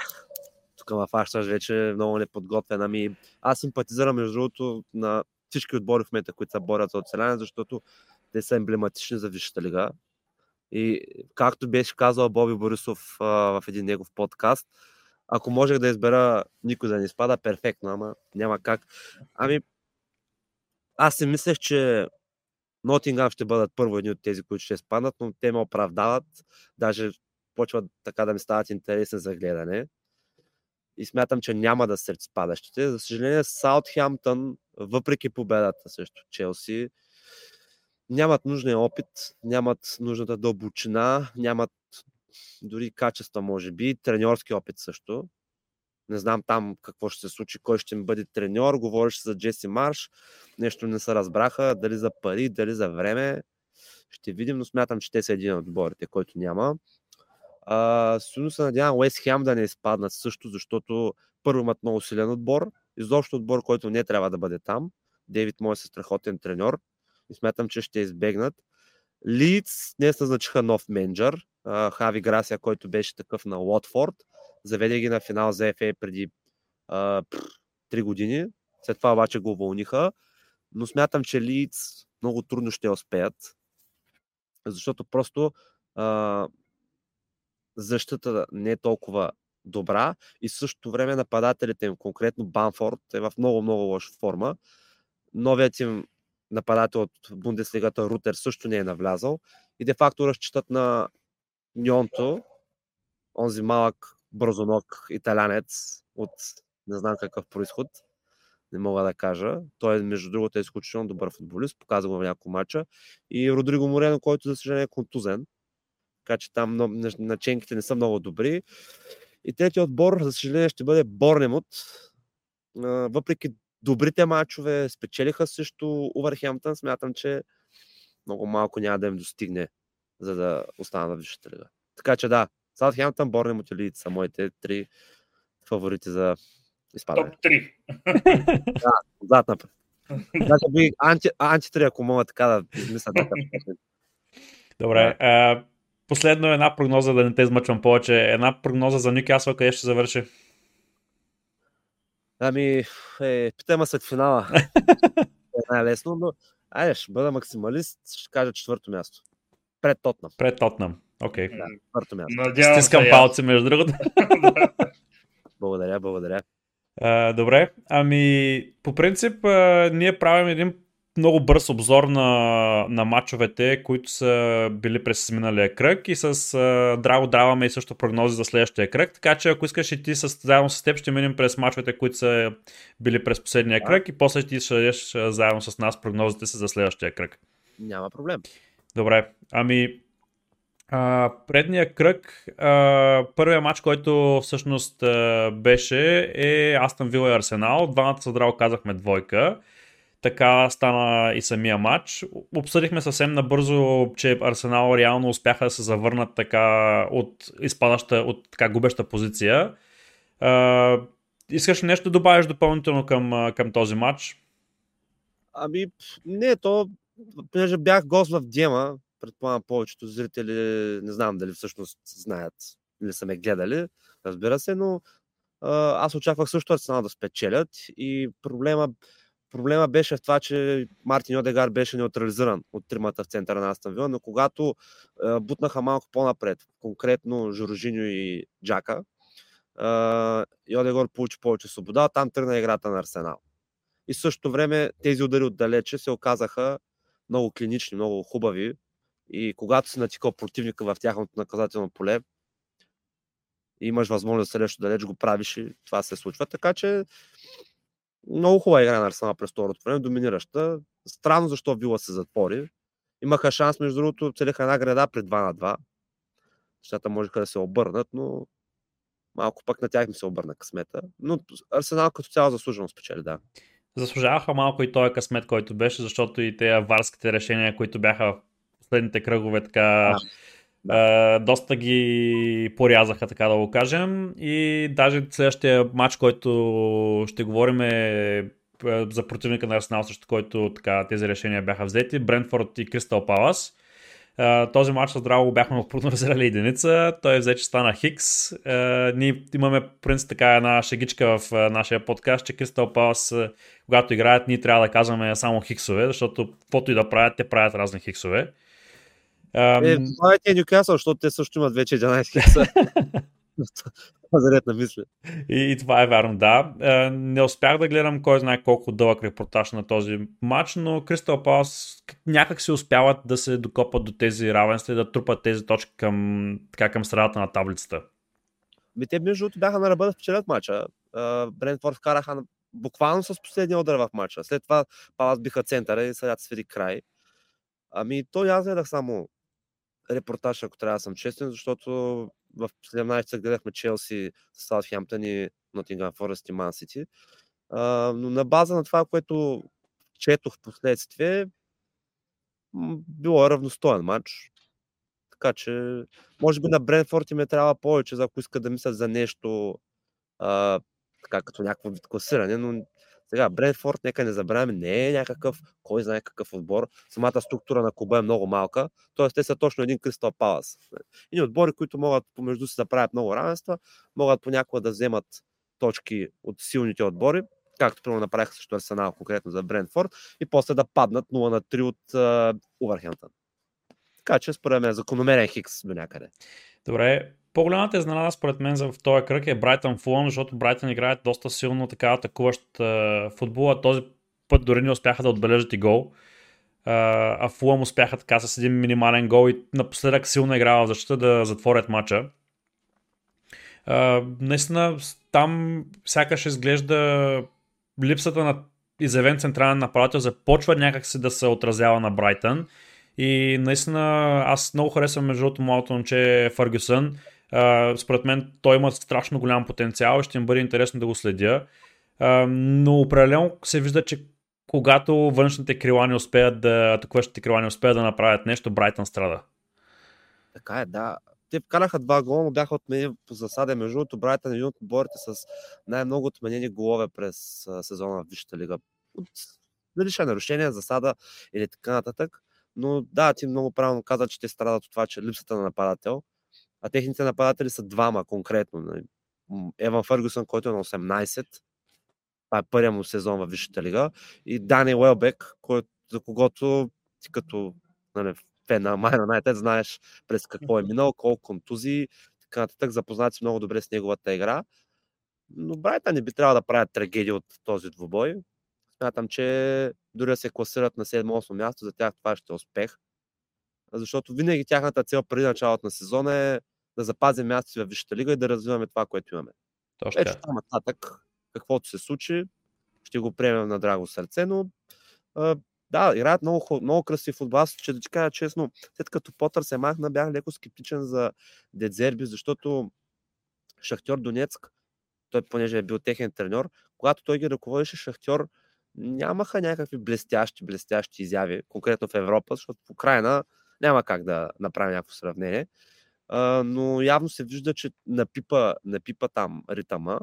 B: тук ма фащаш вече много неподготвен. Ами, аз симпатизирам, между другото, на всички отбори в момента, които се борят за оцеляне, защото те са емблематични за Висшата лига. И както беше казал Боби Борисов а, в един негов подкаст, ако можех да избера никой да не спада, перфектно, ама няма как. Ами, аз си мислех, че Нотингам ще бъдат първо едни от тези, които ще спаднат, но те ме оправдават. Даже почват така да ми стават интересни за гледане. И смятам, че няма да сред спадащите. За съжаление, Саутхемптън, въпреки победата срещу Челси, нямат нужния опит, нямат нужната дълбочина, нямат дори качества, може би, треньорски опит също. Не знам там какво ще се случи, кой ще им бъде треньор. Говореше за Джеси Марш. Нещо не се разбраха. Дали за пари, дали за време. Ще видим, но смятам, че те са един от отборите, който няма. А, силно се надявам Уест Хем да не изпаднат също, защото първо имат много силен отбор. Изобщо отбор, който не трябва да бъде там. Дейвид Мой е страхотен треньор и смятам, че ще избегнат. Лидс днес назначиха нов менеджер, Хави Грасия, който беше такъв на Уотфорд. Заведе ги на финал за FA преди а, 3 години. След това обаче го уволниха. Но смятам, че Лидс много трудно ще успеят. Защото просто а, защита не е толкова добра и същото време нападателите им, конкретно Банфорд, е в много-много лоша форма. Новият им нападател от Бундеслигата Рутер също не е навлязал и де-факто разчитат на Ньонто, онзи малък бързоног италянец от не знам какъв происход, не мога да кажа. Той, между другото, е изключително добър футболист, показва го в няколко мача. И Родриго Морено, който, за съжаление, е контузен. Така че там наченките не са много добри. И третия отбор, за съжаление, ще бъде Борнемут. Въпреки добрите матчове, спечелиха също Увърхемптън, смятам, че много малко няма да им достигне, за да останат в Висшата лига. Така че да, Саутхемптън, Борнемут и Лидс са моите три фаворити за изпадане.
C: Топ 3.
B: да, отзад напред. Значи би анти, анти ако мога така да измисля.
A: Добре. А, последно една прогноза, да не те измъчвам повече. Една прогноза за Нюкасъл, къде ще завърши?
B: Ами, е, питаме след финала. е най-лесно, но айде, ще бъда максималист, ще кажа четвърто място. Пред Тотнам.
A: Пред Тотнам. Окей. Okay.
B: Да, четвърто място.
C: Надявам
A: Стискам
C: се,
A: палци, между другото.
B: благодаря, благодаря.
A: А, добре, ами по принцип а, ние правим един много бърз обзор на, на матчовете, които са били през миналия кръг и с а, Драго даваме и също прогнози за следващия кръг, така че ако искаш и ти с, заедно с теб ще минем през матчовете, които са били през последния кръг и после ти ще дадеш заедно с нас прогнозите си за следващия кръг.
B: Няма проблем.
A: Добре, ами Uh, предния кръг, uh, първия матч, който всъщност uh, беше е Астън Вила и Арсенал. Двамата са драго казахме двойка. Така стана и самия матч. Обсъдихме съвсем набързо, че Арсенал реално успяха да се завърнат така от изпадаща, от така губеща позиция. Uh, искаш нещо да добавиш допълнително към, към този матч?
B: Ами, не, то, понеже бях гост в Диема, предполагам повечето зрители, не знам дали всъщност знаят или са ме гледали, разбира се, но аз очаквах също Арсенал да спечелят и проблема, проблема беше в това, че Мартин Одегар беше неутрализиран от тримата в центъра на Астан Вила, но когато а, бутнаха малко по-напред, конкретно Жоржиньо и Джака, а, и Одегор получи повече свобода, там тръгна играта на Арсенал. И в същото време тези удари отдалече се оказаха много клинични, много хубави, и когато си натикал противника в тяхното наказателно поле, имаш възможност да се далеч, го правиш и това се случва. Така че много хубава игра на Арсенал през второто време, доминираща. Странно защо Вила се затвори. Имаха шанс, между другото, целиха една града при 2 на 2. Нещата можеха да се обърнат, но малко пък на тях ми се обърна късмета. Но Арсенал като цяло заслужено спечели, да.
A: Заслужаваха малко и този късмет, който беше, защото и тези варските решения, които бяха последните кръгове така а, доста ги порязаха, така да го кажем. И даже следващия матч, който ще говорим е за противника на Арсенал, също който така, тези решения бяха взети. Брентфорд и Кристал Палас. Uh, този матч с Драго бяхме прогнозирали единица. Той взе, че стана Хикс. Ние имаме, принцип, така една шегичка в нашия подкаст, че Кристал Палас, когато играят, ние трябва да казваме само хиксове, защото каквото и да правят, те правят разни хиксове.
B: Ам... Е, това е Нюкасъл, защото те също имат вече 11 хикса. Заред на мисля.
A: И, и това е вярно, да. Е, не успях да гледам кой знае колко дълъг репортаж на този матч, но Кристал Палас някак се успяват да се докопат до тези равенства и да трупат тези точки към, така, към средата на таблицата.
B: Ми те между другото бяха на ръба да спечелят матча. Брентфорд вкараха буквално с последния удар в матча. След това Палас биха центъра и сега свири край. Ами то аз гледах само репортаж, ако трябва да съм честен, защото в 17 гледахме Челси Саутхемптън и Нотингам Форест и Ман Сити. Но на база на това, което четох в последствие, било е равностоен матч. Така че, може би на Бренфорд им е трябва повече, ако искат да мислят за нещо а, така като някакво вид класиране, но сега Бренфорд, нека не забравяме, не е някакъв, кой знае какъв отбор. Самата структура на клуба е много малка, т.е. те са точно един Кристал Палас. И отбори, които могат помежду си да правят много равенства, могат понякога да вземат точки от силните отбори, както примерно направиха също Арсенал, конкретно за Брентфорд, и после да паднат 0 на 3 от Увърхемптън. Така че според мен закономерен хикс до някъде.
A: Добре, по-голямата изненада според мен в този кръг е Брайтън Фулъм, защото Брайтън играят доста силно така атакуващ футбола. Този път дори не успяха да отбележат и гол. А Фулъм успяха така с един минимален гол и напоследък силно играва в защита да затворят матча. Наистина там сякаш изглежда липсата на изявен централен нападател започва някакси да се отразява на Брайтън. И наистина аз много харесвам между другото младото момче Фъргюсън. Според мен той има страшно голям потенциал и ще им бъде интересно да го следя. но определено се вижда, че когато външните крила не успеят да, атакуващите крила не успеят да направят нещо, Брайтън страда.
B: Така е, да те вкараха два гола, но бяха отменени по засаде. Между другото, Брайтън е един от отборите с най-много отменени голове през сезона в Висшата лига. От дали ще е нарушение, засада или така нататък. Но да, ти много правилно каза, че те страдат от това, че липсата на нападател. А техните нападатели са двама конкретно. Нали. Еван Фъргусън, който е на 18. Това е първият му сезон в Висшата лига. И Дани Уелбек, който, за когото ти като нали, фен на Майна United, знаеш през какво е минал, колко контузии, така нататък, запознат си много добре с неговата игра. Но Брайта не би трябвало да правят трагедия от този двубой. Смятам, че дори да се класират на 7-8 място, за тях това ще е успех. Защото винаги тяхната цел преди началото на сезона е да запазим място в Висшата лига и да развиваме това, което имаме. Точно. Ето там нататък, каквото се случи, ще го приемем на драго сърце, но да, играят много, много красив футбол. Ще да ти кажа честно, след като Потър се махна, бях леко скептичен за Дедзерби, защото Шахтьор Донецк, той понеже е бил техен треньор, когато той ги ръководеше Шахтьор, нямаха някакви блестящи, блестящи изяви, конкретно в Европа, защото в Украина няма как да направи някакво сравнение. А, но явно се вижда, че напипа, напипа там ритъма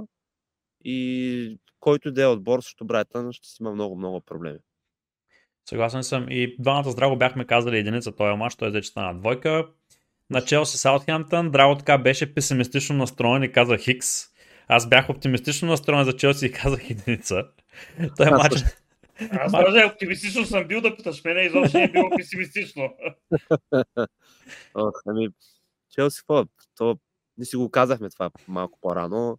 B: и който да е отбор срещу Брайтън ще си има много-много проблеми.
A: Съгласен съм. И двамата здраво бяхме казали единица този мач, той вече стана двойка. Начало с Саутхемптън, Драго така беше песимистично настроен и каза Хикс. Аз бях оптимистично настроен за Челси и казах единица. Той
C: е
A: мач...
C: Аз даже оптимистично съм бил да питаш мене, изобщо не е било песимистично.
B: Ох, ами, Челси, какво? То, не си го казахме това малко по-рано.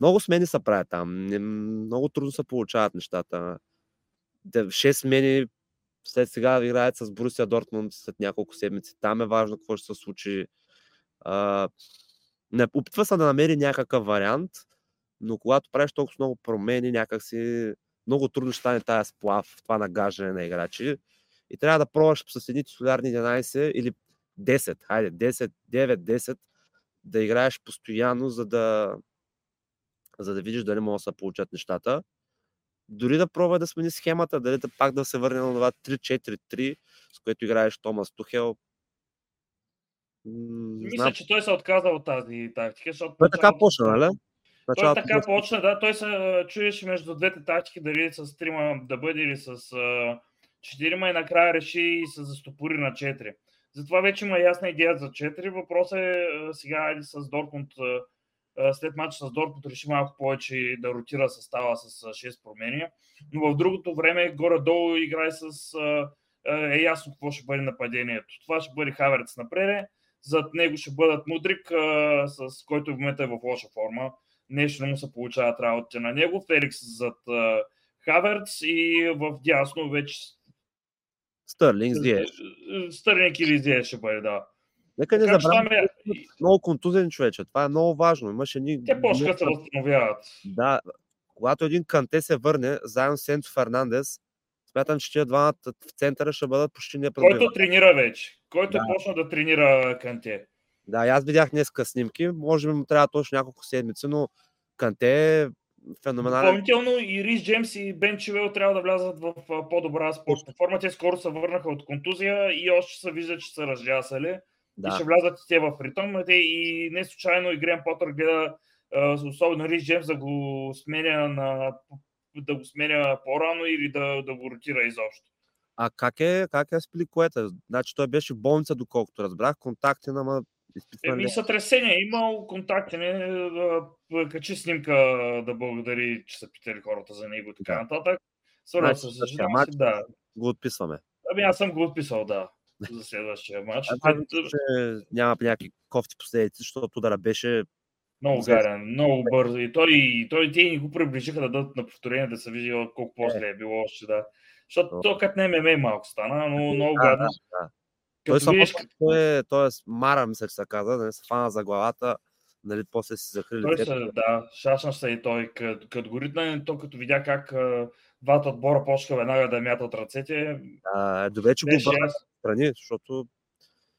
B: Много смени се правят там. Много трудно се получават нещата. 6 смени след сега играят с Брусия Дортмунд след няколко седмици. Там е важно какво ще се случи. А, не, опитва се да намери някакъв вариант, но когато правиш толкова много промени, някакси много трудно ще стане тази сплав, това нагаждане на играчи. И трябва да пробваш с едни титулярни 11 или 10, хайде, 10, 9, 10, да играеш постоянно, за да, за да видиш дали могат да се получат нещата дори да пробва да смени схемата, дали да пак да се върне на това 3-4-3, с което играеш Томас Тухел.
C: Мисля, че той се отказа от тази тактика. Защото
B: той така почна, нали?
C: Той така почна, да. Той се чуеше между двете тактики, дали с трима да бъде или с четирима и накрая реши и се застопори на 4. Затова вече има ясна идея за 4. Въпросът е сега айде с Дортмунд след матча с Дорпот реши малко повече да ротира състава с 6 промени. Но в другото време горе-долу играе с... Е ясно какво ще бъде нападението. Това ще бъде Хаверц напред, зад него ще бъдат Мудрик, с който в момента е в лоша форма. Нещо не му се получават работите на него. Феликс зад Хаверц и в дясно вече
B: Стърлинг, Зие.
C: Стърлинг или Зие ще бъде, да.
B: Нека не забравяме. Много контузен човече. Това е много важно. Имаше ни...
C: Те по-скоро се възстановяват.
B: Да. Когато един Канте се върне, заедно с Сенцо Фернандес, смятам, че тия двамата в центъра ще бъдат почти непробивани.
C: Който тренира вече. Който да. е почна да тренира Канте.
B: Да, и аз видях днеска снимки, може би му трябва точно няколко седмици, но Канте е феноменален.
C: Допълнително и Рис Джеймс и Бен Чивел трябва да влязат в по-добра спортна форма. Те скоро се върнаха от контузия и още се вижда, че са разжасали. Да. И ще влязат и те в ритъм. И не случайно и Грен Потър гледа особено Рис Джеймс да го сменя на да го сменя по-рано или да, да го ротира изобщо.
B: А как е, как е с? Значи той беше в болница, доколкото разбрах, контакти на
C: Еми, сътресение. Имал контакти, не, да, качи снимка да благодари, че са питали хората за него и така да. нататък. Свързва се с жена си, да.
B: Го отписваме.
C: Ами аз съм го отписал, да, за следващия матч.
B: А, няма някакви кофти последици, защото удара беше
C: много гарен, много бързо. И той, и той те ни го приближиха да дадат на повторение да се види колко после е, е било още да. Защото то като не ММА малко стана, но много гадно. Да, да.
B: Той, само, видиш... той, е, той е Мара, мисля, че се каза, да не се фана за главата, нали, после си закрили.
C: Той се, да, шашна се и той, като, като горитна, то като видя как двата отбора почнаха веднага да мятат ръцете.
B: А, добре, че го страни, защото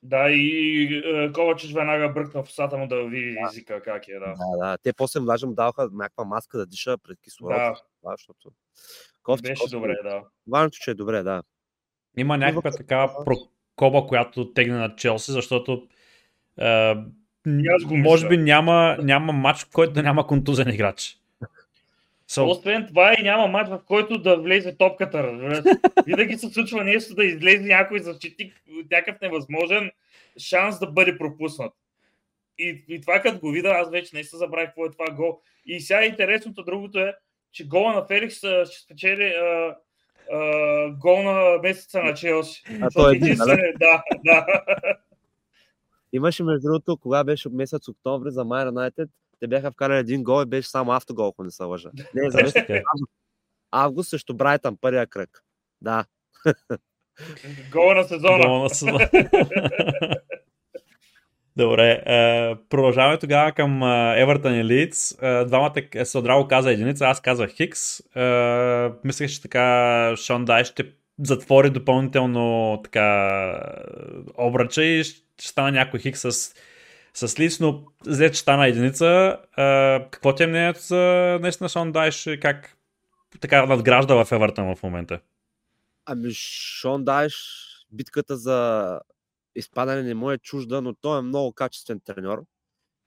C: да, и е, Ковачич веднага бръкна в устата му да види да. езика как е. Да,
B: да. да. Те после даже му даваха някаква маска да диша пред кислород.
C: Да.
B: да защото...
C: Кофти, Беше кофти. добре, да.
B: Важното, че е добре, да.
A: Има някаква такава прокоба, която тегне на Челси, защото е, може би няма, няма матч, в който да няма контузен играч.
C: So... Освен това и няма матч, в който да влезе топката. Винаги се случва нещо да излезе някой защитник, някакъв невъзможен шанс да бъде пропуснат. И, и това като го видя, аз вече не се забравих какво е това гол. И сега интересното другото е, че гола на Феликс ще спечели а, а, гол на месеца на Челси.
B: А той е
C: да, да, да.
B: Имаше между другото, кога беше месец октомври за Майер Юнайтед, те бяха вкарали един гол и беше само автогол, ако не се лъжа. Не, за август също Брайтън, първия кръг. Да.
C: Гол на сезона. Гол на
A: сезона. Добре, е, продължаваме тогава към Евертън и Лиц. Двамата Содраго каза единица, аз казах Хикс. Е, мислех, че така Шон Дай ще затвори допълнително така обръча и ще стане някой Хикс с с Лиц, но взе, че стана единица. Какво ти е мнението за наистина Шон Дайш? Как така надгражда в Евертън в момента?
B: Ами Шон Дайш, битката за изпадане не му е чужда, но той е много качествен треньор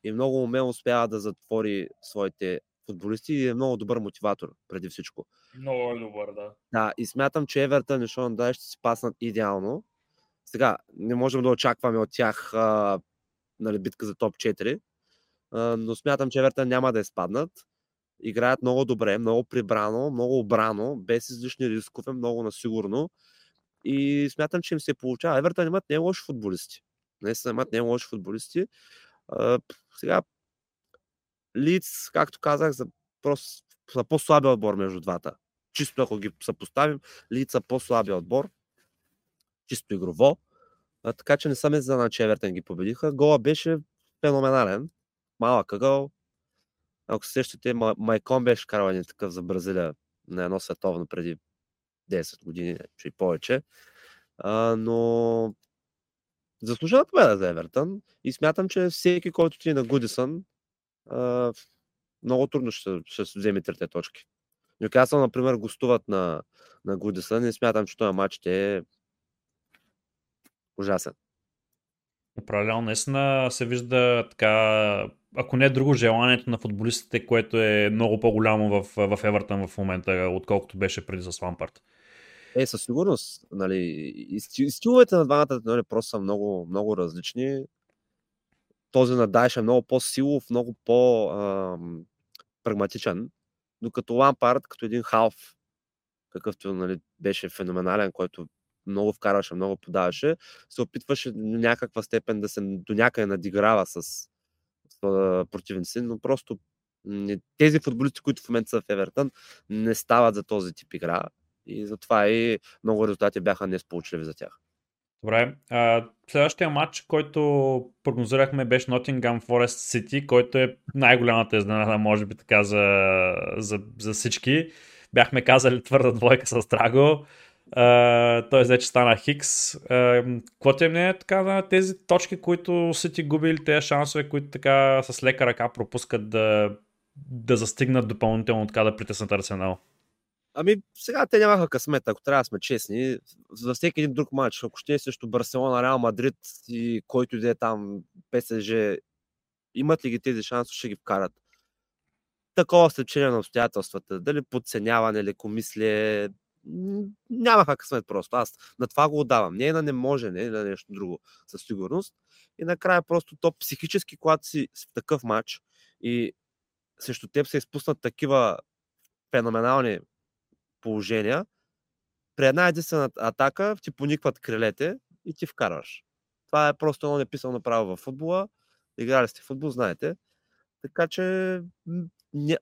B: и много умело успява да затвори своите футболисти и е много добър мотиватор, преди всичко.
C: Много е добър, да.
B: Да, и смятам, че Евертън и Шон Дай ще си паснат идеално. Сега, не можем да очакваме от тях а, нали, битка за топ 4. но смятам, че Евертън няма да изпаднат. Играят много добре, много прибрано, много обрано, без излишни рискове, много насигурно. И смятам, че им се получава. Евертън имат не лоши футболисти. Наистина имат не лоши футболисти. сега, Лиц, както казах, за, просто са по-слабия отбор между двата. Чисто ако ги съпоставим, Лиц са по-слабия отбор. Чисто игрово. А, така че не съм изненадан, че Евертен ги победиха. Гола беше феноменален. Малък ъгъл. Ако се сещате, Майкон беше карал един такъв за Бразилия на едно световно преди 10 години, че и повече. А, но заслужава победа за Евертън и смятам, че всеки, който ти е на Гудисън, много трудно ще, ще вземе трите точки. Нюкасъл, например, гостуват на, на Гудисън и смятам, че този матч ще е ужасен.
A: Определено, наистина се вижда така, ако не е друго, желанието на футболистите, което е много по-голямо в, в Евертън в момента, отколкото беше преди с Лампарт.
B: Е, със сигурност. Нали, и стиловете на двамата нали, просто са много, много различни. Този на Дайш е много по-силов, много по-прагматичен. Докато Лампард, като един халф, какъвто нали, беше феноменален, който много вкарваше, много подаваше, се опитваше до някаква степен да се до някъде надиграва с, с противници, но просто тези футболисти, които в момента са в Евертън, не стават за този тип игра и затова и много резултати бяха несполучливи за тях.
A: Добре. А, следващия матч, който прогнозирахме беше Nottingham Forest City, който е най-голямата изненада, може би така, за, за, за всички. Бяхме казали твърда двойка с Драго. Uh, той вече стана Хикс. Какво ти е мнение така на тези точки, които са ти губили, тези шансове, които така с лека ръка пропускат да, да застигнат допълнително така да притеснат Арсенал?
B: Ами сега те нямаха късмет, ако трябва да сме честни. За всеки един друг матч, ако ще е срещу Барселона, Реал Мадрид и който иде там ПСЖ, имат ли ги тези шансове, ще ги вкарат. Такова стечение на обстоятелствата, дали подценяване, лекомислие, нямаха късмет просто. Аз на това го отдавам. Не е на не може, не е на нещо друго със сигурност. И накрая просто то психически, когато си в такъв матч и срещу теб се изпуснат такива феноменални положения, при една единствена атака ти поникват крилете и ти вкарваш. Това е просто едно неписано право в футбола. Играли сте в футбол, знаете. Така че не,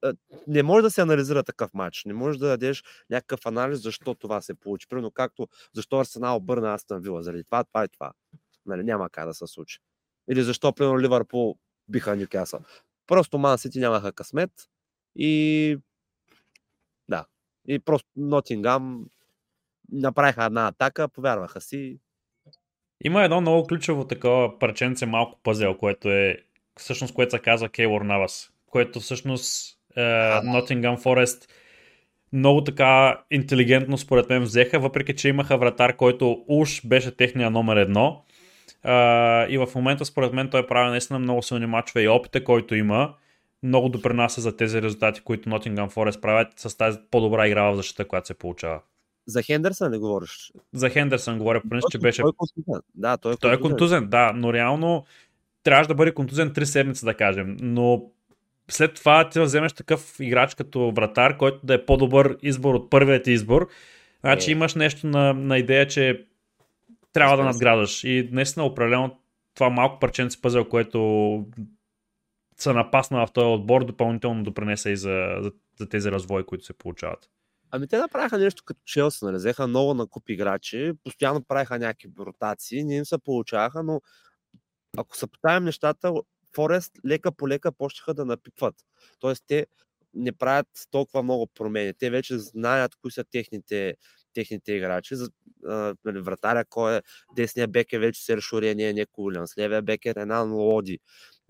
B: не може да се анализира такъв матч. Не може да дадеш някакъв анализ защо това се получи. Примерно както защо Арсенал обърна Астан Вила. Заради това, това и това. Нали, няма как да се случи. Или защо, примерно, Ливърпул биха Нюкасъл. Просто Ман нямаха късмет и. И просто Нотингам направиха една атака, повярваха си.
A: Има едно много ключово такова парченце, малко пъзел, което е всъщност, което се казва Кейлор Навас, което всъщност Нотингам Форест много така интелигентно според мен взеха, въпреки че имаха вратар, който уж беше техния номер едно. Uh, и в момента според мен той прави наистина много силни мачове и опита, който има, много допринася за тези резултати, които Nottingham Forest правят с тази по-добра игра в защита, която се получава.
B: За Хендерсън не говориш?
A: За Хендерсън говоря, принцип, че беше...
B: Той е контузен. Да, той е
A: контузен. Той е контузен, да, но реално трябваше да бъде контузен 3 седмици, да кажем. Но след това ти вземеш такъв играч като вратар, който да е по-добър избор от първият избор. Значи е. имаш нещо на, на идея, че трябва да надградаш. И наистина определено това малко парченце пъзел, което се напасна в този отбор, допълнително допренесе и за, за, за тези развои, които се получават.
B: Ами те направиха нещо като Челси, нали? Взеха много на куп играчи, постоянно правиха някакви ротации, не им се получаваха, но ако съпоставим нещата, Форест лека по лека почнаха да напипват. Тоест те не правят толкова много промени. Те вече знаят кои са техните, техните играчи. Нали, вратаря, кой е десния бек е вече Сершо Рене, не Кулянс. Левия бек е Ренан Лоди.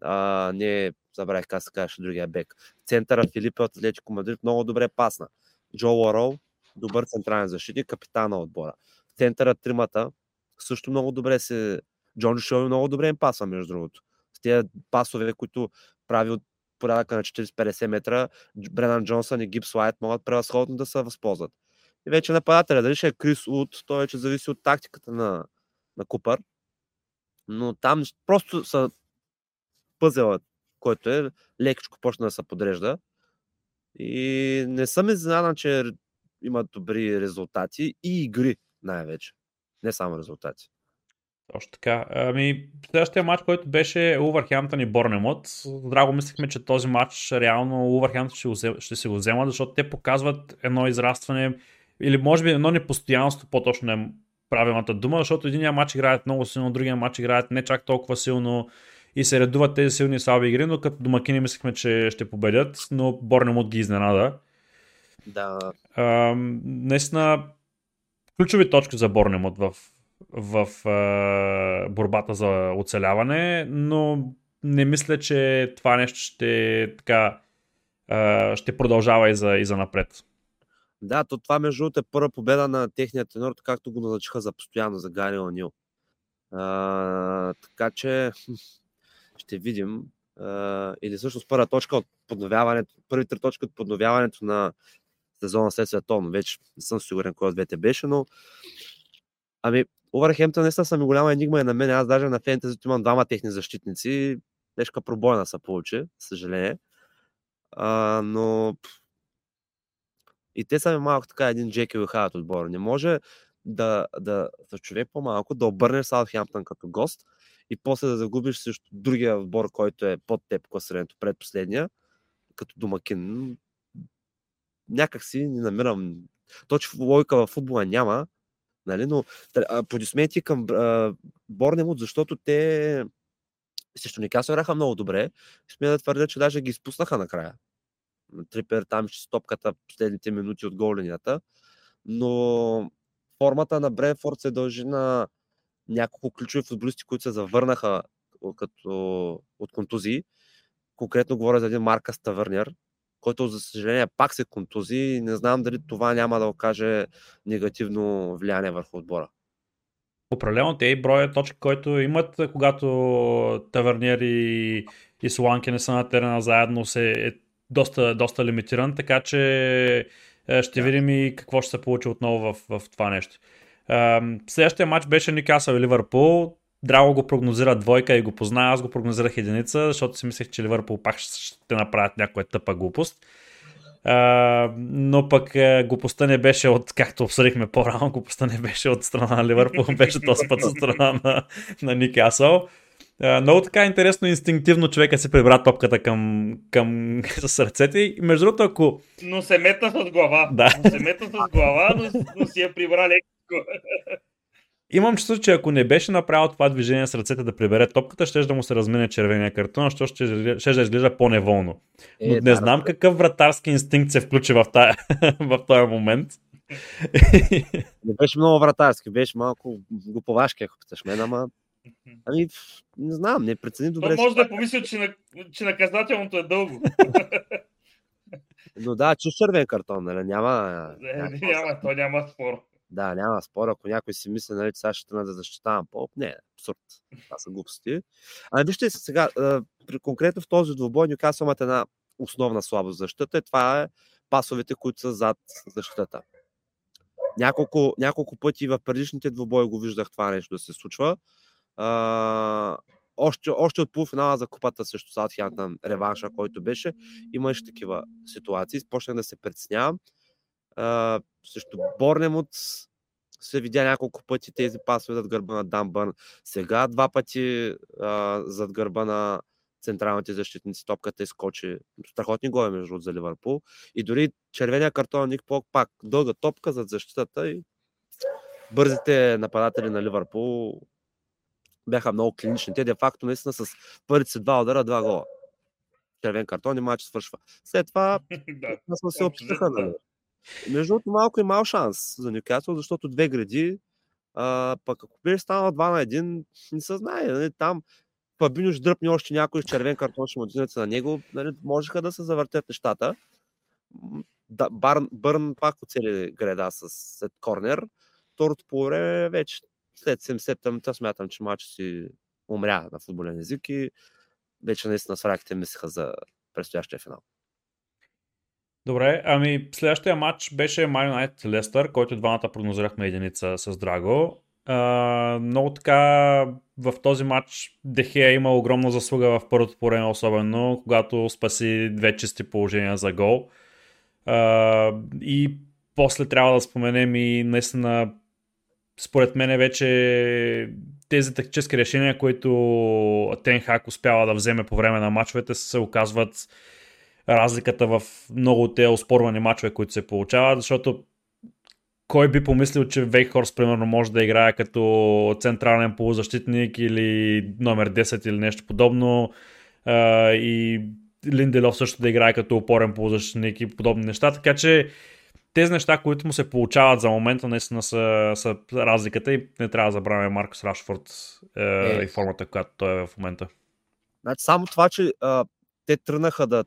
B: А, не забравих как се казваше другия бек. Центъра Филипе от Атлетико Мадрид много добре пасна. Джо Ларол, добър централен защитник, капитан на отбора. Центъра тримата също много добре се... Джон Шоу много добре им пасва, между другото. С тези пасове, които прави от порядъка на 40-50 метра, Бренан Джонсън и Гипс Лайт могат превъзходно да се възползват. И вече нападателя, дали ще е Крис Уд, той вече зависи от тактиката на, на Купър. Но там просто са пъзела, който е лекичко почна да се подрежда. И не съм изненадан, че имат добри резултати и игри най-вече. Не само резултати.
A: Точно така. Ами, следващия матч, който беше Увърхемптън и Борнемот, драго мислихме, че този матч реално Увърхемптън ще се го взема, защото те показват едно израстване или може би едно непостоянство, по-точно е правилната дума, защото единия матч играят много силно, другия матч играят не чак толкова силно и се редуват тези силни и слаби игри, но като домакини мислихме, че ще победят, но Борнемот ги изненада.
B: Да.
A: А, наистина, ключови точки за Борнемот в, в а, борбата за оцеляване, но не мисля, че това нещо ще така а, ще продължава и за, и за напред.
B: Да, то това между другото е първа победа на техния тенор, както го назначиха за постоянно, за Гари Онил. А, така че ще видим. Или всъщност първа точка от подновяването, първи три точки от подновяването на сезона след световно. Вече не съм сигурен кой от двете беше, но ами, Увърхемптън наистина са ми голяма енигма и на мен. Аз даже на фентезито имам двама техни защитници. Тежка пробойна се получи, съжаление. А, но и те са ми малко така един Джеки Хайт отбор. Не може да, да с човек по-малко да обърнеш Саутхемптън като гост и после да загубиш също другия отбор, който е под теб класирането, предпоследния, като домакин. Някак си не намирам. Точно логика в футбола няма, нали? но аплодисменти към Борнемут, защото те също Никасо играха много добре. Смея да твърдя, че даже ги изпуснаха накрая. Трипер там ще стопката последните минути от голенията. Но формата на Бренфорд се дължи на няколко ключови футболисти, които се завърнаха като, от контузии. Конкретно говоря за един Марка Ставърнер, който за съжаление пак се контузи и не знам дали това няма да окаже негативно влияние върху отбора.
A: Определено те и броя точки, който имат, когато Таверниер и, и Соланки не са на терена заедно, се е доста, доста лимитиран, така че е, ще да. видим и какво ще се получи отново в, в това нещо. Следващия матч беше Никасъл и Ливърпул. Драго го прогнозира двойка и го познава, аз го прогнозирах единица, защото си мислех, че Ливърпул пак ще направят някоя тъпа глупост. Uh, но пък uh, глупостта не беше от, както обсъдихме по-рано, глупостта не беше от страна на Ливърпул, беше този път от страна на, на Никасъл. Uh, много така интересно, инстинктивно човека си прибра топката към, към с ръцете и между другото, ако...
C: Но се метна с глава. Да. Но се метна с глава, но, но си я прибра леко.
A: Имам чувство, че ако не беше направил това движение с ръцете да прибере топката, ще да му се размине червения картон, защото ще, ще да изглежда по-неволно. Е, Но не да, знам да. какъв вратарски инстинкт се включи в, тая, в този момент.
B: Не беше много вратарски, беше малко глуповашки, ако питаш мен, ама Ами, не знам, не прецени добре.
C: То може да е помисли, че, на, че наказателното е дълго.
B: Но да, че червен картон, нали? Няма.
C: Не, няма, то няма спор.
B: Да, няма спор. Ако някой си мисли, нали, сега ще да защитавам Поп, не, абсурд. Това са глупости. А вижте сега, конкретно в този двубой Нюкасъл имат една основна слабост защита и това е пасовете, които са зад защитата. Няколко, няколко пъти в предишните двубои го виждах това нещо да се случва. А, още, още от полуфинала за купата срещу Саутхемптън, реванша, който беше, имаше такива ситуации. Почнах да се притеснявам. Също Борнемот се видя няколко пъти тези пасове зад гърба на Дамбърн. Сега два пъти uh, зад гърба на централните защитници топката изкочи. Страхотни голове между за Ливърпул. И дори червения картон Ник Пок пак дълга топка зад защитата и бързите нападатели на Ливърпул бяха много клинични. Те де-факто наистина с първите си два удара, два гола. Червен картон и матч свършва. След това да, се опитаха. Нали? Между другото, малко и мал шанс за Нюкасъл, защото две гради, а, пък ако беше станал 2 на 1, не се знае. Нали, там Фабиньо дръпне още някой с червен картон, ще му на него, нали, можеха да се завъртят нещата. Да, Барн, Бърн пак оцели града с след корнер. Второто по време вече след 70-та минута смятам, че матчът си умря на футболен език и вече наистина с раките мислеха за предстоящия финал.
A: Добре, ами следващия матч беше Man United Лестър, който двамата прогнозирахме единица с Драго. Uh, много така в този матч Дехея има огромна заслуга в първото по особено когато спаси две чисти положения за гол. Uh, и после трябва да споменем и наистина според мен вече тези тактически решения, които Тенхак успява да вземе по време на матчовете, се оказват разликата в много от тези оспорвани матчове, които се получават, защото кой би помислил, че Вейхорс, примерно, може да играе като централен полузащитник или номер 10 или нещо подобно и Линделов също да играе като опорен полузащитник и подобни неща, така че тези неща, които му се получават за момента, наистина са, са разликата и не трябва да забравяме Маркус Рашфорд е, е. и формата, която той е в момента.
B: Значи, само това, че а, те тръгнаха да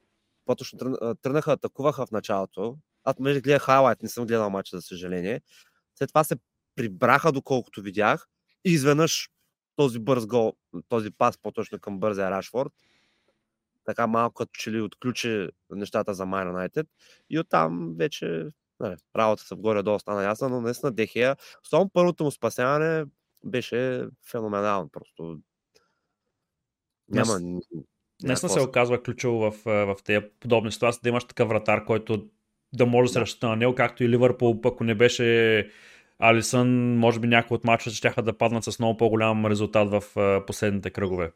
B: по-точно тръгнаха, атакуваха в началото. Аз между гледах хайлайт, не съм гледал матча, за съжаление. След това се прибраха, доколкото видях. И изведнъж този бърз гол, този пас по-точно към бързия Рашфорд, така малко като че ли отключи нещата за Майна United. И оттам вече нали, работата в горе-долу стана ясна, но наистина Дехея, особено първото му спасяване беше феноменално. Просто няма
A: Наистина се оказва ключово в, в тези подобни ситуации да имаш такъв вратар, който да може да се разчита на него, както и Ливърпул, ако не беше Алисън, може би някои от мачовете ще да паднат с много по-голям резултат в последните кръгове.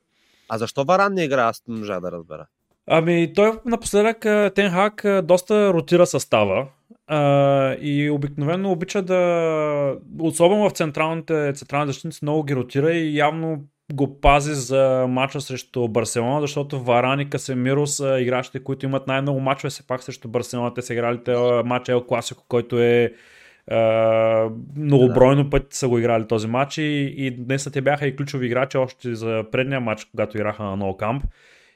B: А защо Варан не игра? Аз не можа да разбера.
A: Ами, той напоследък Тенхак доста ротира състава а, и обикновено обича да, особено в централните, централните защитници, много ги ротира и явно го пази за мача срещу Барселона, защото Варани, Касемиро са играчите, които имат най-много мачове се пак срещу Барселона. Те са играли матча Ел Класико, който е Uh, многобройно пъти са го играли този матч и, и днес те бяха и ключови играчи още за предния матч, когато играха на No Camp.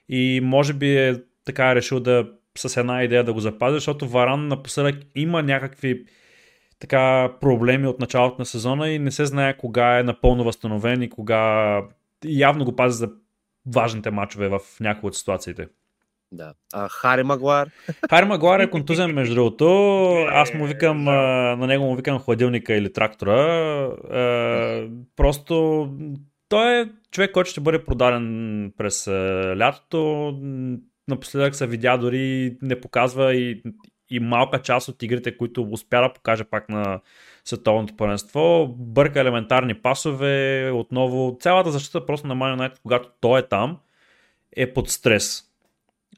A: И може би е така решил да с една идея да го запази, защото Варан напоследък има някакви така проблеми от началото на сезона и не се знае кога е напълно възстановен и кога явно го пази за важните матчове в някои от ситуациите.
B: Да. А Хари Магуар?
A: Хари Магуар е контузен, между другото. Аз му викам, на него му викам хладилника или трактора. Просто той е човек, който ще бъде продаден през лятото. Напоследък се видя дори не показва и, и малка част от игрите, които успя да покаже пак на световното първенство. Бърка елементарни пасове, отново цялата защита просто на Man когато той е там, е под стрес.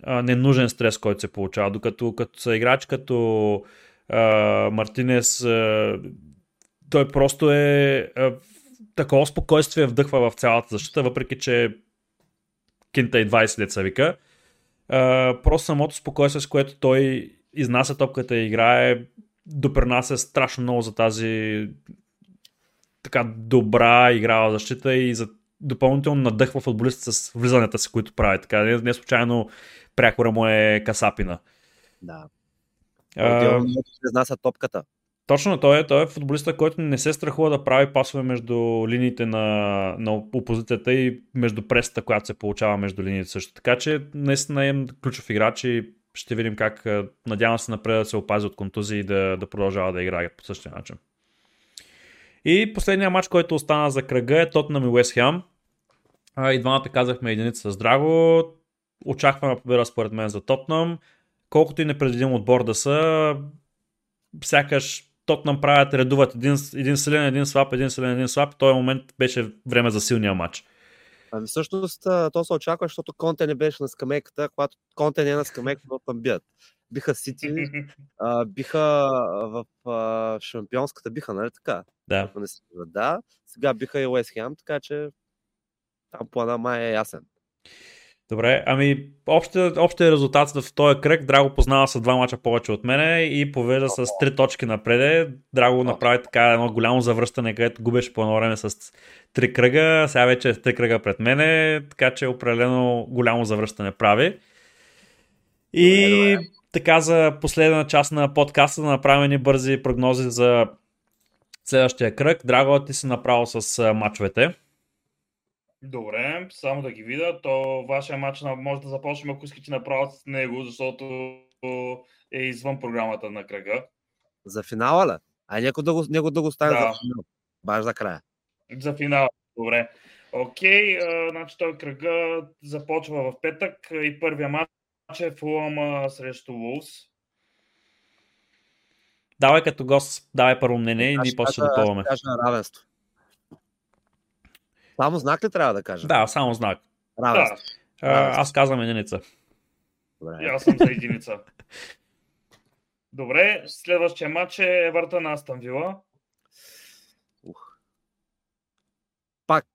A: А, ненужен стрес, който се получава. Докато като са играч като а, Мартинес, а, той просто е а, такова спокойствие вдъхва в цялата защита, въпреки че кинта и 20 деца вика. А, просто самото спокойствие, с което той изнася топката и играе, допринася страшно много за тази така добра игра в защита и за допълнително надъхва футболистите с влизанията си, които прави. Така, не, не случайно прякора му е Касапина.
B: Да. Изнася топката.
A: Точно, той е, той е футболиста, който не се страхува да прави пасове между линиите на, на опозицията и между пресата, която се получава между линиите също. Така че наистина е ключов играч и ще видим как надявам се напред да се опази от контузии и да, да продължава да играе по същия начин. И последният матч, който остана за кръга е Тотнам и Уест Хем. И двамата казахме единица с Драго. Очакваме победа според мен за Тотнам. Колкото и непредвидим отбор да са, сякаш Тотнам правят, редуват един, един силен, един слаб, един силен, един слаб. В този момент беше време за силния матч.
B: Ами всъщност то се очаква, защото Конте не беше на скамейката, когато Конте не е на скамейката, там бият. Биха Сити, биха в а, шампионската биха, нали така?
A: Да.
B: Да. Сега биха и Уест Хем, така че там плана май е ясен.
A: Добре, ами общия, общия резултат в този кръг, Драго познава с два мача повече от мене и повежда с три точки напреде. Драго направи така едно голямо завръщане, където губеше по едно време с три кръга, сега вече е с три кръга пред мене, така че определено голямо завръщане прави. И добре, добре. така за последна част на подкаста да направим ни бързи прогнози за следващия кръг. Драго, ти си направил с мачовете.
C: Добре, само да ги видя. То вашия матч може да започнем, ако искате направо с него, защото е извън програмата на кръга.
B: За финала ли? А някой да го, него да го стане да. за финал. Баш за края.
C: За финал. Добре. Окей, а, значи той кръга започва в петък и първия матч е Фулъм срещу Вулс.
A: Давай като гост, давай първо мнение и ние после ще допълваме.
B: Кажа равенство. Само знак ли трябва да кажа?
A: Да, само знак.
B: Равенство.
A: Да. А, аз казвам единица.
C: Добре. аз съм за единица. Добре, следващия матч е Евъртън Астан Вила.
B: Ух. Пак.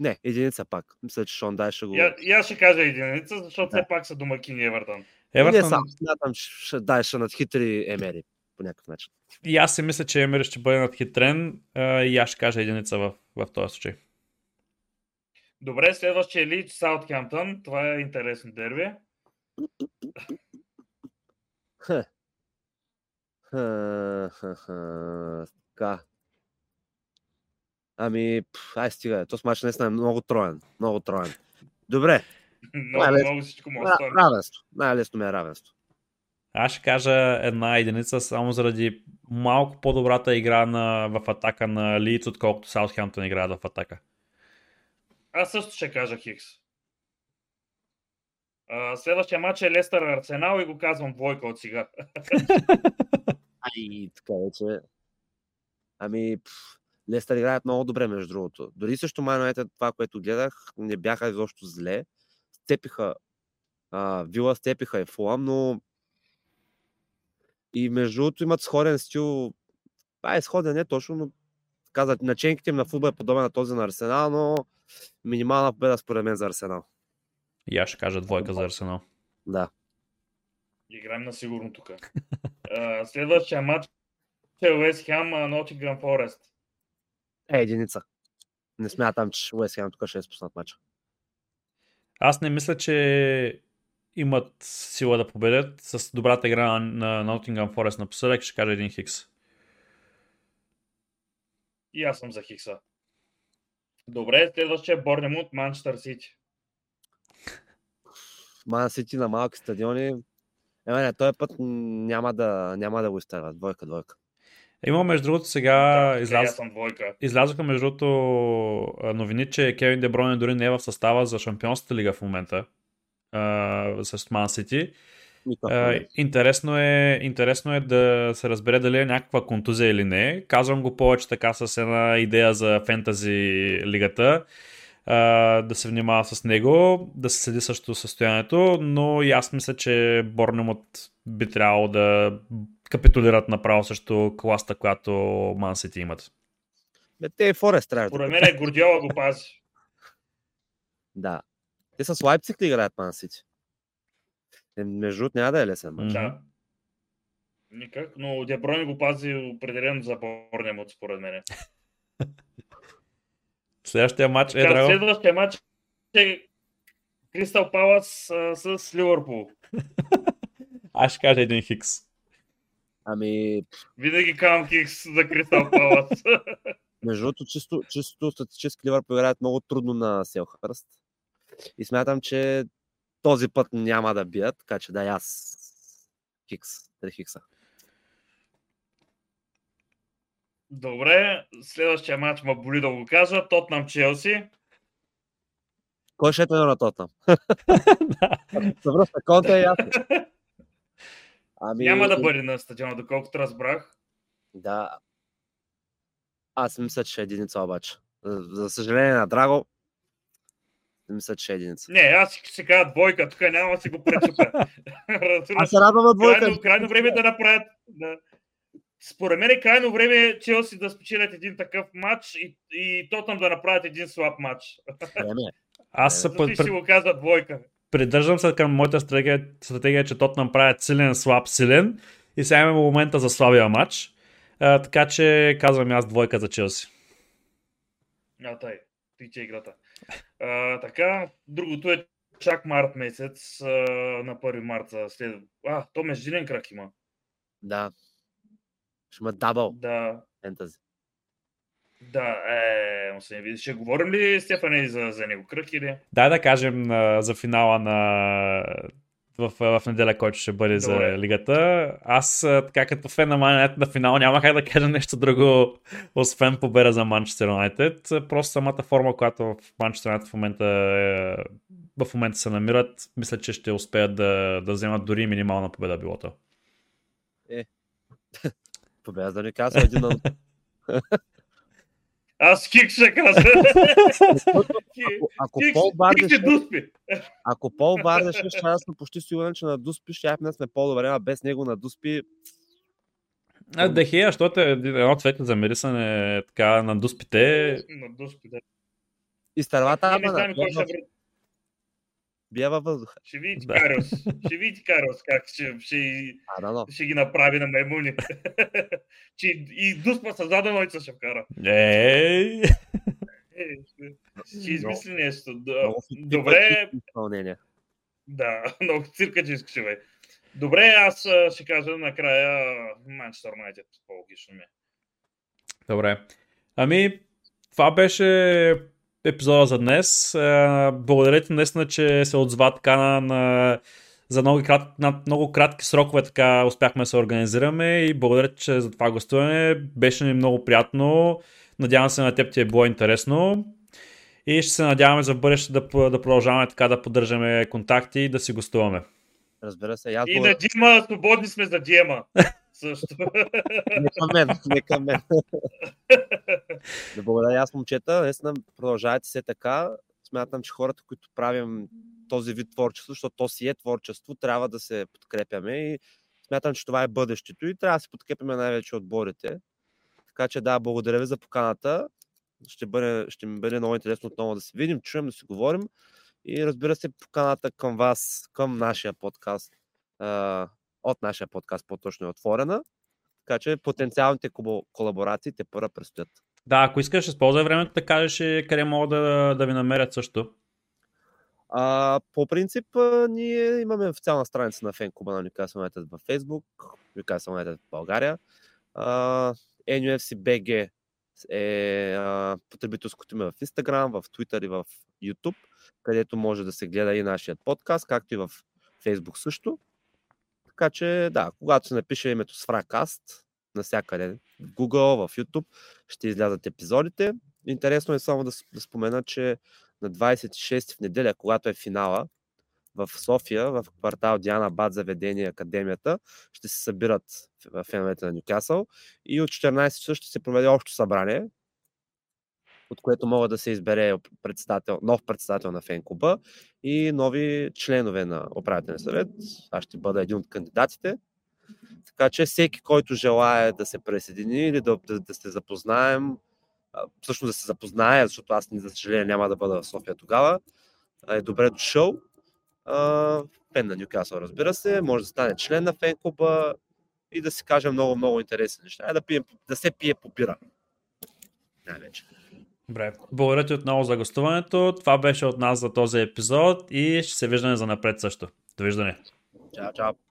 B: Не, единица пак. Мисля, че Шон Дай ще го...
C: Я, я ще кажа единица, защото да. все пак са домакини Евертън.
B: Евертън... Не, сам смятам, че Дай ще надхитри Емери по някакъв начин.
A: И аз си мисля, че Емери ще бъде надхитрен и аз ще кажа единица в, в този случай.
C: Добре, следващия Лич Саутхемптън. Това е интересно дерби.
B: Така. Ами, ай стига, този мач наистина е много троен. Много троен. Добре.
C: много, най-лесно, много всичко може да
B: Равенство. Най-лесно ми е равенство.
A: Аз ще кажа една единица само заради малко по-добрата игра на, в атака на Лиц, отколкото Саутхемптън играят в атака.
C: Аз също ще кажа Хикс. А, следващия матч е Лестър Арсенал и го казвам двойка от сега.
B: Ай, така вече. Ами, Лестър играят много добре, между другото. Дори също Майонете, това, което гледах, не бяха изобщо зле. Степиха а, Вила, степиха и Фулам, но и между другото имат сходен стил. Това е сходен, не точно, но казват, наченките им на футбол е подобен на този на Арсенал, но минимална победа според мен за Арсенал.
A: И аз ще кажа двойка за Арсенал.
B: Да.
C: Играем на сигурно тук. Следващия матч че Уест Хем, Нотингъм Форест.
B: Е, единица. Не смятам, че Уест Хем тук ще е спуснат матча.
A: Аз не мисля, че имат сила да победят с добрата игра на Nottingham Forest напоследък, ще кажа един Хикс.
C: И аз съм за Хикса. Добре, следващия е Борнемут, Манчестър Сити.
B: Ман Сити на малки стадиони. Е, не, този път няма да, няма да го изтарват. Двойка, двойка.
A: Има между другото сега
C: да,
A: изляз... излязоха между другото новини, че Кевин Дебройне дори не е в състава за Шампионската лига в момента а, с Ман Сити.
B: Проблем.
A: интересно, е, интересно е да се разбере дали е някаква контузия или не. Казвам го повече така с една идея за фентази лигата. Да се внимава с него, да се следи също състоянието, но и аз мисля, че Борнемот би трябвало да капитулират направо също класта, която Ман Сити имат.
B: Бе, те и Форест трябва.
C: Поред мен е Гордиола го пази.
B: Да. Те с Лайпциг ли играят Ман Сити? Е, Между другото няма да е лесен.
A: Мгм.
C: Да. Никак, но Дебройн го пази определено за Борнемут, според мен.
A: Следващия матч е Драго.
C: следващия матч е Кристал Палас а, с Ливърпул.
A: Аз ще кажа един Хикс.
B: Ами,
C: Винаги казвам Хикс за Кристал Палас.
B: между другото, чисто, чисто статистически Ливърпул играят много трудно на Селхърст. И смятам, че този път няма да бият, така че да и аз Хикс, три Хикса.
C: Добре, следващия матч ма боли да го кажа. Тотнам Челси.
B: Кой ще е на Тотнам? Съвръща конта е ясно. Ами,
C: Няма да бъде на стадиона, доколкото разбрах.
B: Да. Аз мисля, че е единица обаче. За, за съжаление на Драго, мисля, че ще е единица.
C: Не, аз ще кажа двойка, тук няма да си го пречупя.
B: Аз се радвам на двойка.
C: крайно, крайно време е да направят. Да. Според мен е крайно време Челси да спечелят един такъв матч и, и Тотнам да направят един слаб матч.
B: Време е.
A: Аз се пред-
C: си го казва двойка.
A: придържам се към моята стратегия, стратегия че тот направят силен, слаб, силен. И сега имаме момента за слабия матч. А, така че казвам и аз двойка за Челси.
C: А, тай, тича играта. А, така, другото е чак март месец, а, на 1 марта. След... А, то междинен крак има.
B: Да. Ще има дабъл
C: Да,
B: фентази.
C: да, е, му се не види. Ще говорим ли, Стефане, за, за него кръг или?
A: Дай да кажем а, за финала на в, в неделя, който ще бъде за
C: Добре.
A: лигата. Аз, така като фен на United на финал, няма как да кажа нещо друго, освен победа за Манчестър Юнайтед. Просто самата форма, която в Манчестър Юнайтед в момента, е, в момента се намират, мисля, че ще успеят да, да вземат дори минимална победа билото.
B: Победа да ни казва един.
C: Аз хик ще кажа.
B: Ако, ако
C: Хикс,
B: Пол Бардеш,
C: ще дуспи.
B: ако Пол Бардеш, ще аз съм почти сигурен, че на Дуспи ще да сме по-добре, а без него на Дуспи
A: А, Дехея, защото е едно цвете за мирисане така на дуспите.
C: На дуспи, да.
B: изтървата
C: Ние не
B: Абана,
C: знаем кой ще вред.
B: Бия във въздуха.
C: Ще видите
A: Да.
C: Кариос. Ще видите Кариос как ще, ще,
B: А, да,
C: ще ги направи на маймуни. че и дуспа с заденойца ще вкара.
A: Ей!
C: Е, ще, ще измисли нещо. Да. Добре,
B: изпълнение.
C: да, много цирка, че искаш, бе. Добре, аз ще кажа накрая Манчестър Юнайтед. По-логично ми е.
A: Добре. Ами, това беше епизода за днес. А, Благодаря ти наистина, че се отзва така на, на за много, крат, на много кратки срокове така успяхме да се организираме и благодаря ти, че за това гостуване. Беше ни много приятно. Надявам се на теб ти е било интересно. И ще се надяваме за бъдеще да, да продължаваме така да поддържаме контакти и да си гостуваме.
B: Разбира се. и Аз
C: И на Дима, свободни сме за Диема. Също.
B: Не към мен, не към мен. да благодаря аз, момчета. Наистина продължавайте се така. Смятам, че хората, които правим този вид творчество, защото то си е творчество, трябва да се подкрепяме и смятам, че това е бъдещето и трябва да се подкрепяме най-вече отборите. Така че да, благодаря ви за поканата. Ще, бъде, ще ми бъде много интересно отново да се видим, чуем, да си говорим. И разбира се, поканата към вас, към нашия подкаст, от нашия подкаст по-точно е отворена. Така че потенциалните колабо- колаборации те първа предстоят.
A: Да, ако искаш, използвай времето да кажеш къде могат да, да ви намерят също.
B: А, по принцип, ние имаме официална страница на фен клуба на Newcastle United във Facebook, Newcastle United в България. А, NUFC BG е а, потребителското име в Instagram, в Twitter и в YouTube, където може да се гледа и нашият подкаст, както и в Facebook също. Така че, да, когато се напише името Сфракаст, навсякъде, в Google, в YouTube, ще излязат епизодите. Интересно е само да, с- да спомена, че на 26 в неделя, когато е финала, в София, в квартал Диана Бад заведение Академията, ще се събират феновете на Нюкасъл и от 14 часа ще се проведе общо събрание, от което могат да се избере председател, нов председател на фен клуба и нови членове на управителния съвет. Аз ще бъда един от кандидатите. Така че всеки, който желая да се присъедини или да, да, да се запознаем, всъщност да се запознае, защото аз, за съжаление, няма да бъда в София тогава, е добре дошъл. А, Фен на Нюкасъл, разбира се, може да стане член на фен клуба и да си каже много, много интересни неща. И да, пием, да се пие по бира. Най-вече.
A: Добре. Благодаря ти отново за гостуването. Това беше от нас за този епизод и ще се виждаме за напред също. Довиждане.
B: Чао, чао.